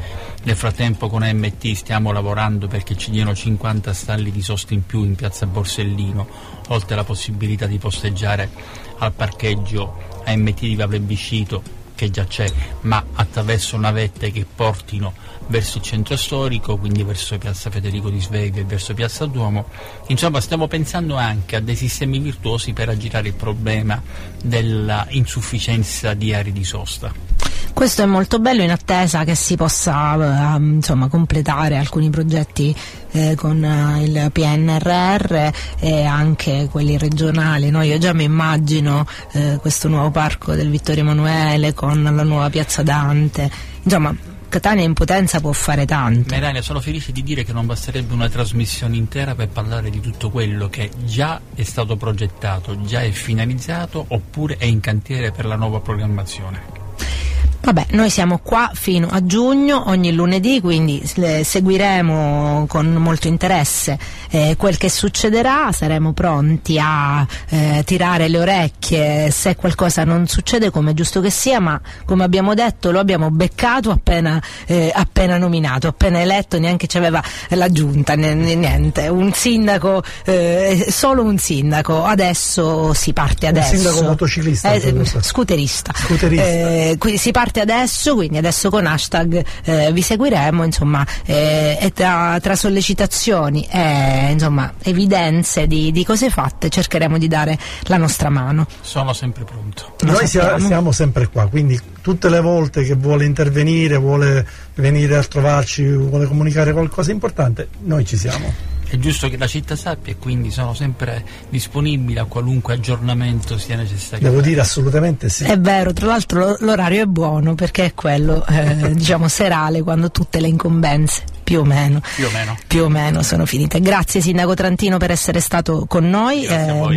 Nel frattempo con MT stiamo lavorando perché ci diano 50 stalli di sosta in più in piazza Borsellino, oltre alla possibilità di posteggiare al parcheggio AMT di Vavre Biscito che già c'è, ma attraverso navette che portino verso il centro storico, quindi verso piazza Federico di Sveglia e verso piazza Duomo. Insomma, stiamo pensando anche a dei sistemi virtuosi per aggirare il problema della insufficienza di aree di sosta. Questo è molto bello in attesa che si possa eh, insomma, completare alcuni progetti eh, con eh, il PNRR e anche quelli regionali. no? Io già mi immagino eh, questo nuovo parco del Vittorio Emanuele con la nuova piazza Dante. Insomma, Catania in potenza può fare tanto. Melania, sono felice di dire che non basterebbe una trasmissione intera per parlare di tutto quello che già è stato progettato, già è finalizzato oppure è in cantiere per la nuova programmazione. Vabbè, noi siamo qua fino a giugno, ogni lunedì, quindi seguiremo con molto interesse eh, quel che succederà, saremo pronti a eh, tirare le orecchie se qualcosa non succede come è giusto che sia, ma come abbiamo detto lo abbiamo beccato appena, eh, appena nominato, appena eletto, neanche ci aveva la giunta, niente, un sindaco, eh, solo un sindaco, adesso si parte Un adesso. sindaco motociclista, Eh, proprio. scooterista. Scooterista. Eh, quindi si parte adesso, quindi adesso con hashtag eh, vi seguiremo, insomma, eh, e tra, tra sollecitazioni e insomma, evidenze di, di cose fatte cercheremo di dare la nostra mano. Sono sempre pronto. Lo Noi sappiamo. siamo sempre qua, quindi tutte le volte che vuole intervenire, vuole venire a trovarci, vuole comunicare qualcosa di importante, noi ci siamo. È giusto che la città sappia e quindi sono sempre disponibile a qualunque aggiornamento sia necessario. Devo dire assolutamente sì. È vero, tra l'altro lo- l'orario è buono perché è quello, eh, [laughs] diciamo, serale quando tutte le incombenze, più o meno, Più o meno. più o meno sono finite. Grazie Sindaco Trantino per essere stato con noi.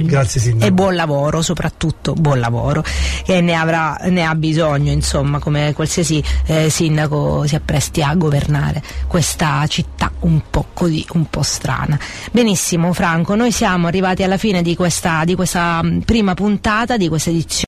Grazie Sindaco. E buon lavoro, soprattutto buon lavoro, che ne, avrà, ne ha bisogno, insomma, come qualsiasi eh, sindaco si appresti a governare questa città un po' così, un po' strana. Benissimo Franco, noi siamo arrivati alla fine di questa, di questa mh, prima puntata, di questa edizione.